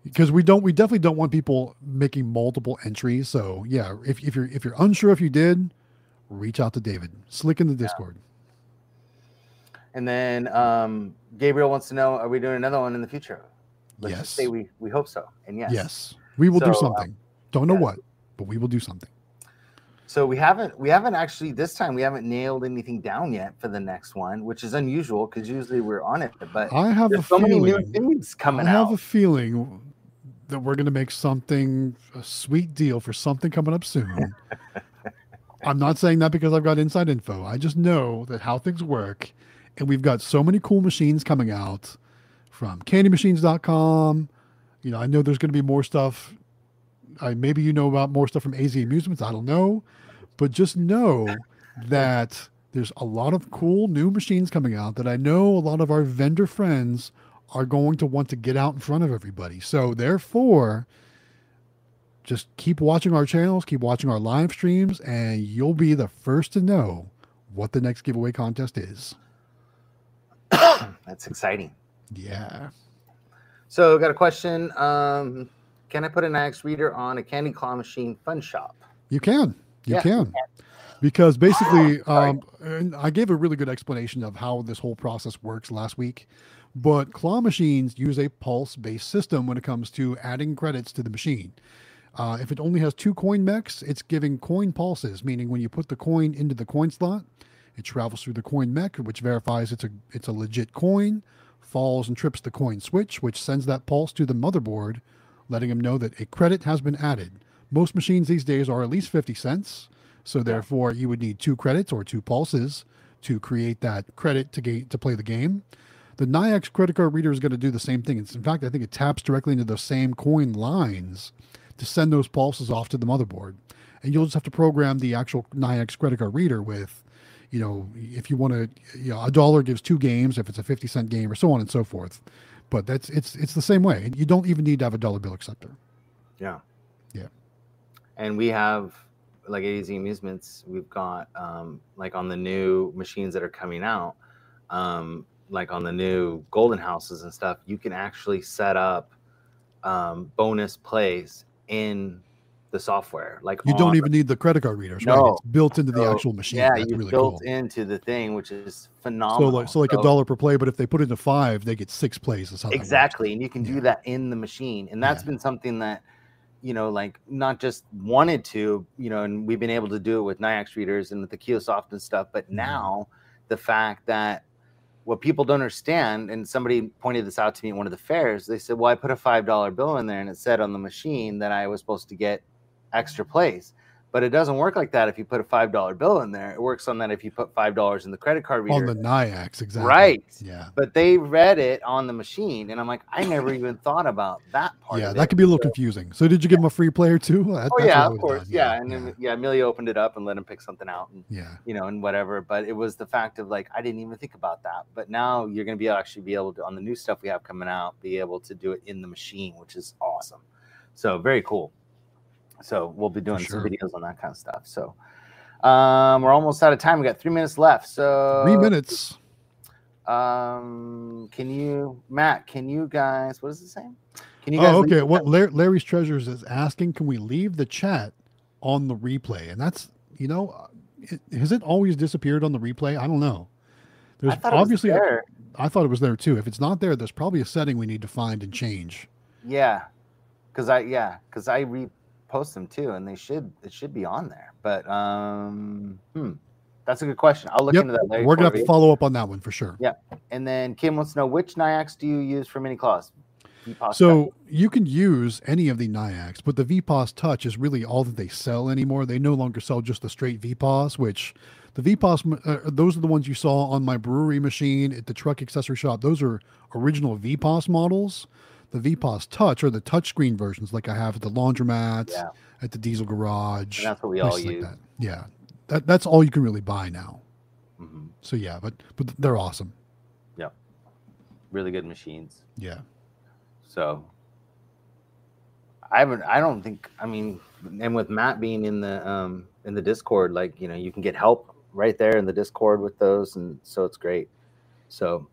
Speaker 3: because we don't we definitely don't want people making multiple entries. So yeah, if, if you're if you're unsure if you did, reach out to David. Slick in the Discord.
Speaker 2: And then um, Gabriel wants to know: Are we doing another one in the future? Let's
Speaker 3: Yes.
Speaker 2: just say we we hope so. And yes.
Speaker 3: Yes. We will do
Speaker 2: So, uh,
Speaker 3: something. don't know
Speaker 2: yeah.
Speaker 3: what, but we will do something.
Speaker 2: So we haven't we haven't actually this time we haven't nailed anything down yet for the next one, which is unusual because usually we're on it. But
Speaker 3: I have
Speaker 2: so many new
Speaker 3: feeling.
Speaker 2: things coming out.
Speaker 3: I have
Speaker 2: out.
Speaker 3: a feeling that we're going to make something a sweet deal for something coming up soon. [laughs] I'm not saying that because I've got inside info. I just know that how things work, and we've got so many cool machines coming out from CandyMachines.com. You know, I know there's going to be more stuff. I maybe you know about more stuff from AZ Amusements. I don't know, but just know that there's a lot of cool new machines coming out that I know a lot of our vendor friends are going to want to get out in front of everybody. So therefore, just keep watching our channels, keep watching our live streams, and you'll be the first to know what the next giveaway contest is. [coughs]
Speaker 2: That's exciting.
Speaker 3: Yeah.
Speaker 2: So, got a question. Um, can I put an IX reader on a Candy Claw machine fun shop?
Speaker 3: You can. You
Speaker 2: Yeah,
Speaker 3: can. Because basically, um, and I gave a really good explanation of how this whole process works last week. But claw machines use a pulse based system when it comes to adding credits to the machine. Uh, if it only has two coin mechs, it's giving coin pulses, meaning when you put the coin into the coin slot, it travels through the coin mech, which verifies it's a it's a legit coin, falls and trips the coin switch, which sends that pulse to the motherboard, letting them know that a credit has been added. Most machines these days are at least 50 cents, so therefore you would need two credits or two pulses to create that credit to ga- to play the game. The Nayax credit card reader is going to do the same thing. It's, in fact, I think it taps directly into the same coin lines to send those pulses off to the motherboard. And you'll just have to program the actual Nayax credit card reader with, you know, if you want to, you know, a dollar gives two games if it's a 50 cent game or so on and so forth. But that's it's it's the same way. You don't even need to have a dollar bill acceptor.
Speaker 2: Yeah.
Speaker 3: Yeah.
Speaker 2: And we have like AZ Amusements, we've got um, like on the new machines that are coming out, um, like on the new golden houses and stuff, you can actually set up um, bonus plays in the software. Like
Speaker 3: You don't
Speaker 2: on-
Speaker 3: even need the credit card readers, right?
Speaker 2: No.
Speaker 3: It's built into the actual machine.
Speaker 2: Yeah,
Speaker 3: That's
Speaker 2: you
Speaker 3: really
Speaker 2: built
Speaker 3: cool.
Speaker 2: into the thing, which is
Speaker 3: So
Speaker 2: phenomenal.
Speaker 3: like so like a dollar per play, but if they put it into five, they get six plays. That's how
Speaker 2: exactly and you can
Speaker 3: Yeah.
Speaker 2: do that in the machine and that's
Speaker 3: Yeah.
Speaker 2: been something that you know like not just wanted to you know and we've been able to do it with Nayax readers and with the Kiosoft and stuff but
Speaker 3: Mhm.
Speaker 2: now the fact that what people don't understand and somebody pointed this out to me at one of the fairs they said well i put a five dollar bill in there and it said on the machine that i was supposed to get extra plays But it doesn't work like that if you put a five dollar bill in there. It works on that if you put five dollars in the credit card reader.
Speaker 3: On the Nayax, exactly.
Speaker 2: Right.
Speaker 3: Yeah.
Speaker 2: But they read it on the machine, and I'm like, I never even thought about that part.
Speaker 3: Yeah, that could be a little confusing. So did you give him a free player too? That-
Speaker 2: Oh yeah, of course.
Speaker 3: done.
Speaker 2: Yeah, and then yeah, Emelia opened it up and let him pick something out, and
Speaker 3: yeah.
Speaker 2: you know, and whatever. But it was the fact of like I didn't even think about that. But now you're gonna be actually be able to on the new stuff we have coming out, be able to do it in the machine, which is awesome. So very cool. So we'll be doing
Speaker 3: sure.
Speaker 2: some videos on that kind of stuff. So um, we're almost out of time. We got three minutes left. So
Speaker 3: Three minutes.
Speaker 2: Um, can you, Matt? Can you guys? What is it saying? Can you guys?
Speaker 3: Oh, okay. What Lar- Larry's Treasures is asking, can we leave the chat on the replay? And that's, you know, uh, it, has it always disappeared on the replay? I don't know. There's
Speaker 2: I thought it was
Speaker 3: obviously,
Speaker 2: there.
Speaker 3: I thought it was there too. If it's not there, there's probably a setting we need to find and change.
Speaker 2: Yeah, because I yeah because I repost them too, and they should it should be on there. But um, hmm, that's a good question. I'll look
Speaker 3: Yep,
Speaker 2: into that. later.
Speaker 3: We're gonna have to follow up on that one for sure.
Speaker 2: Yeah. And then Kim wants to know which Nayax do you use for mini claws? VPOS
Speaker 3: So you can use any of the Nayax, but the VPOS Touch is really all that they sell anymore. They no longer sell just the straight VPOS, which the VPOS, m- uh, those are the ones you saw on my brewery machine at the truck accessory shop. Those are original VPOS models. The VPOS Touch or the touchscreen versions, like I have at the laundromats,
Speaker 2: Yeah.
Speaker 3: at the diesel garage.
Speaker 2: And that's what we all
Speaker 3: places like
Speaker 2: use.
Speaker 3: that. Yeah, that, that's all you can really buy now.
Speaker 2: Mhm.
Speaker 3: So yeah, but but they're awesome.
Speaker 2: Yeah, really good machines.
Speaker 3: Yeah.
Speaker 2: So I haven't I don't think I mean and with Matt being in the um in the Discord, like you know, you can get help right there in the Discord with those and so it's great. So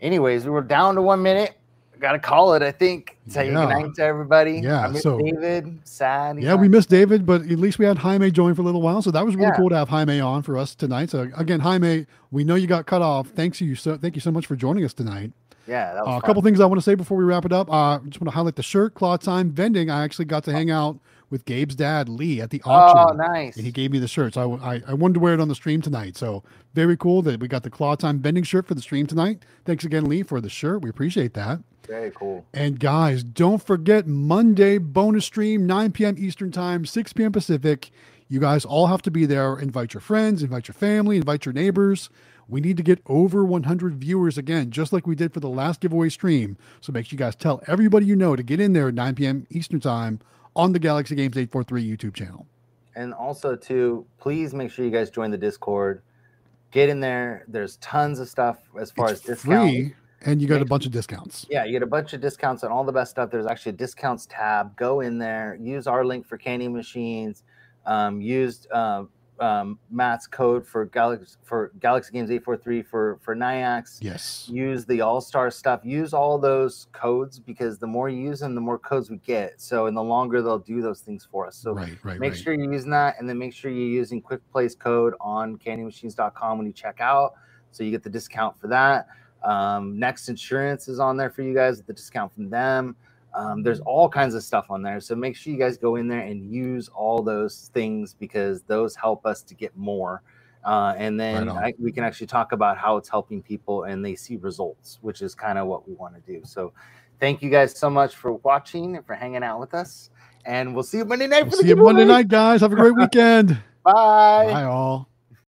Speaker 2: anyways, we were down to one minute. Gotta call it, I think. Say
Speaker 3: Yeah.
Speaker 2: goodnight to everybody.
Speaker 3: Yeah,
Speaker 2: I miss
Speaker 3: so-
Speaker 2: David. Sad.
Speaker 3: Yeah, we missed David, but at least we had Jaime join for a little while, so that was really
Speaker 2: Yeah.
Speaker 3: cool to have Jaime on for us tonight. So again, Jaime, we know you got cut off. Thanks you so thank you so much for joining us tonight.
Speaker 2: yeah, that was
Speaker 3: Uh, a couple things I want to say before we wrap it up. Uh, just want to highlight the shirt, Claw Time Vending. I actually got to hang out with Gabe's dad, Lee, at the oh, auction.
Speaker 2: Oh nice.
Speaker 3: And he gave me the shirt. So I, I, I wanted to wear it on the stream tonight. So very cool that we got the Claw Time Vending shirt for the stream tonight. Thanks again, Lee, for the shirt. We appreciate that.
Speaker 2: Very cool.
Speaker 3: And guys, don't forget Monday bonus stream, 9 p.m. Eastern Time, 6 p.m. Pacific. You guys all have to be there. Invite your friends, invite your family, invite your neighbors. We need to get over 100 viewers again, just like we did for the last giveaway stream. So make sure you guys tell everybody you know to get in there at 9 p.m. Eastern Time on the Galaxy Games 843 YouTube channel.
Speaker 2: And also, too, please make sure you guys join the Discord. Get in there. There's tons of stuff as far
Speaker 3: it's
Speaker 2: as discounts.
Speaker 3: free, and you got a bunch of discounts.
Speaker 2: Yeah, you get a bunch of discounts on all the best stuff. There's actually a discounts tab. Go in there. Use our link for candy machines. Um, used uh, um, Matt's code for Galaxy for Galaxy Games 843 for for Nayax.
Speaker 3: Yes.
Speaker 2: use the all star stuff use all those codes because the more you use them the more codes we get so and the longer they'll do those things for us so
Speaker 3: right, right,
Speaker 2: make
Speaker 3: right.
Speaker 2: sure you're using that and then make sure you're using quick place code on candymachines.com when you check out so you get the discount for that um, next insurance is on there for you guys with the discount from them um, there's all kinds of stuff on there so make sure you guys go in there and use all those things because those help us to get more uh, and then
Speaker 3: Right.
Speaker 2: I, we can actually talk about how it's helping people and they see results which is kind of what we want to do so thank you guys so much for watching and for hanging out with us and we'll see you monday night
Speaker 3: We'll
Speaker 2: for the
Speaker 3: see you Monday night, guys. Have a great [laughs] weekend.
Speaker 2: bye
Speaker 3: Bye, all.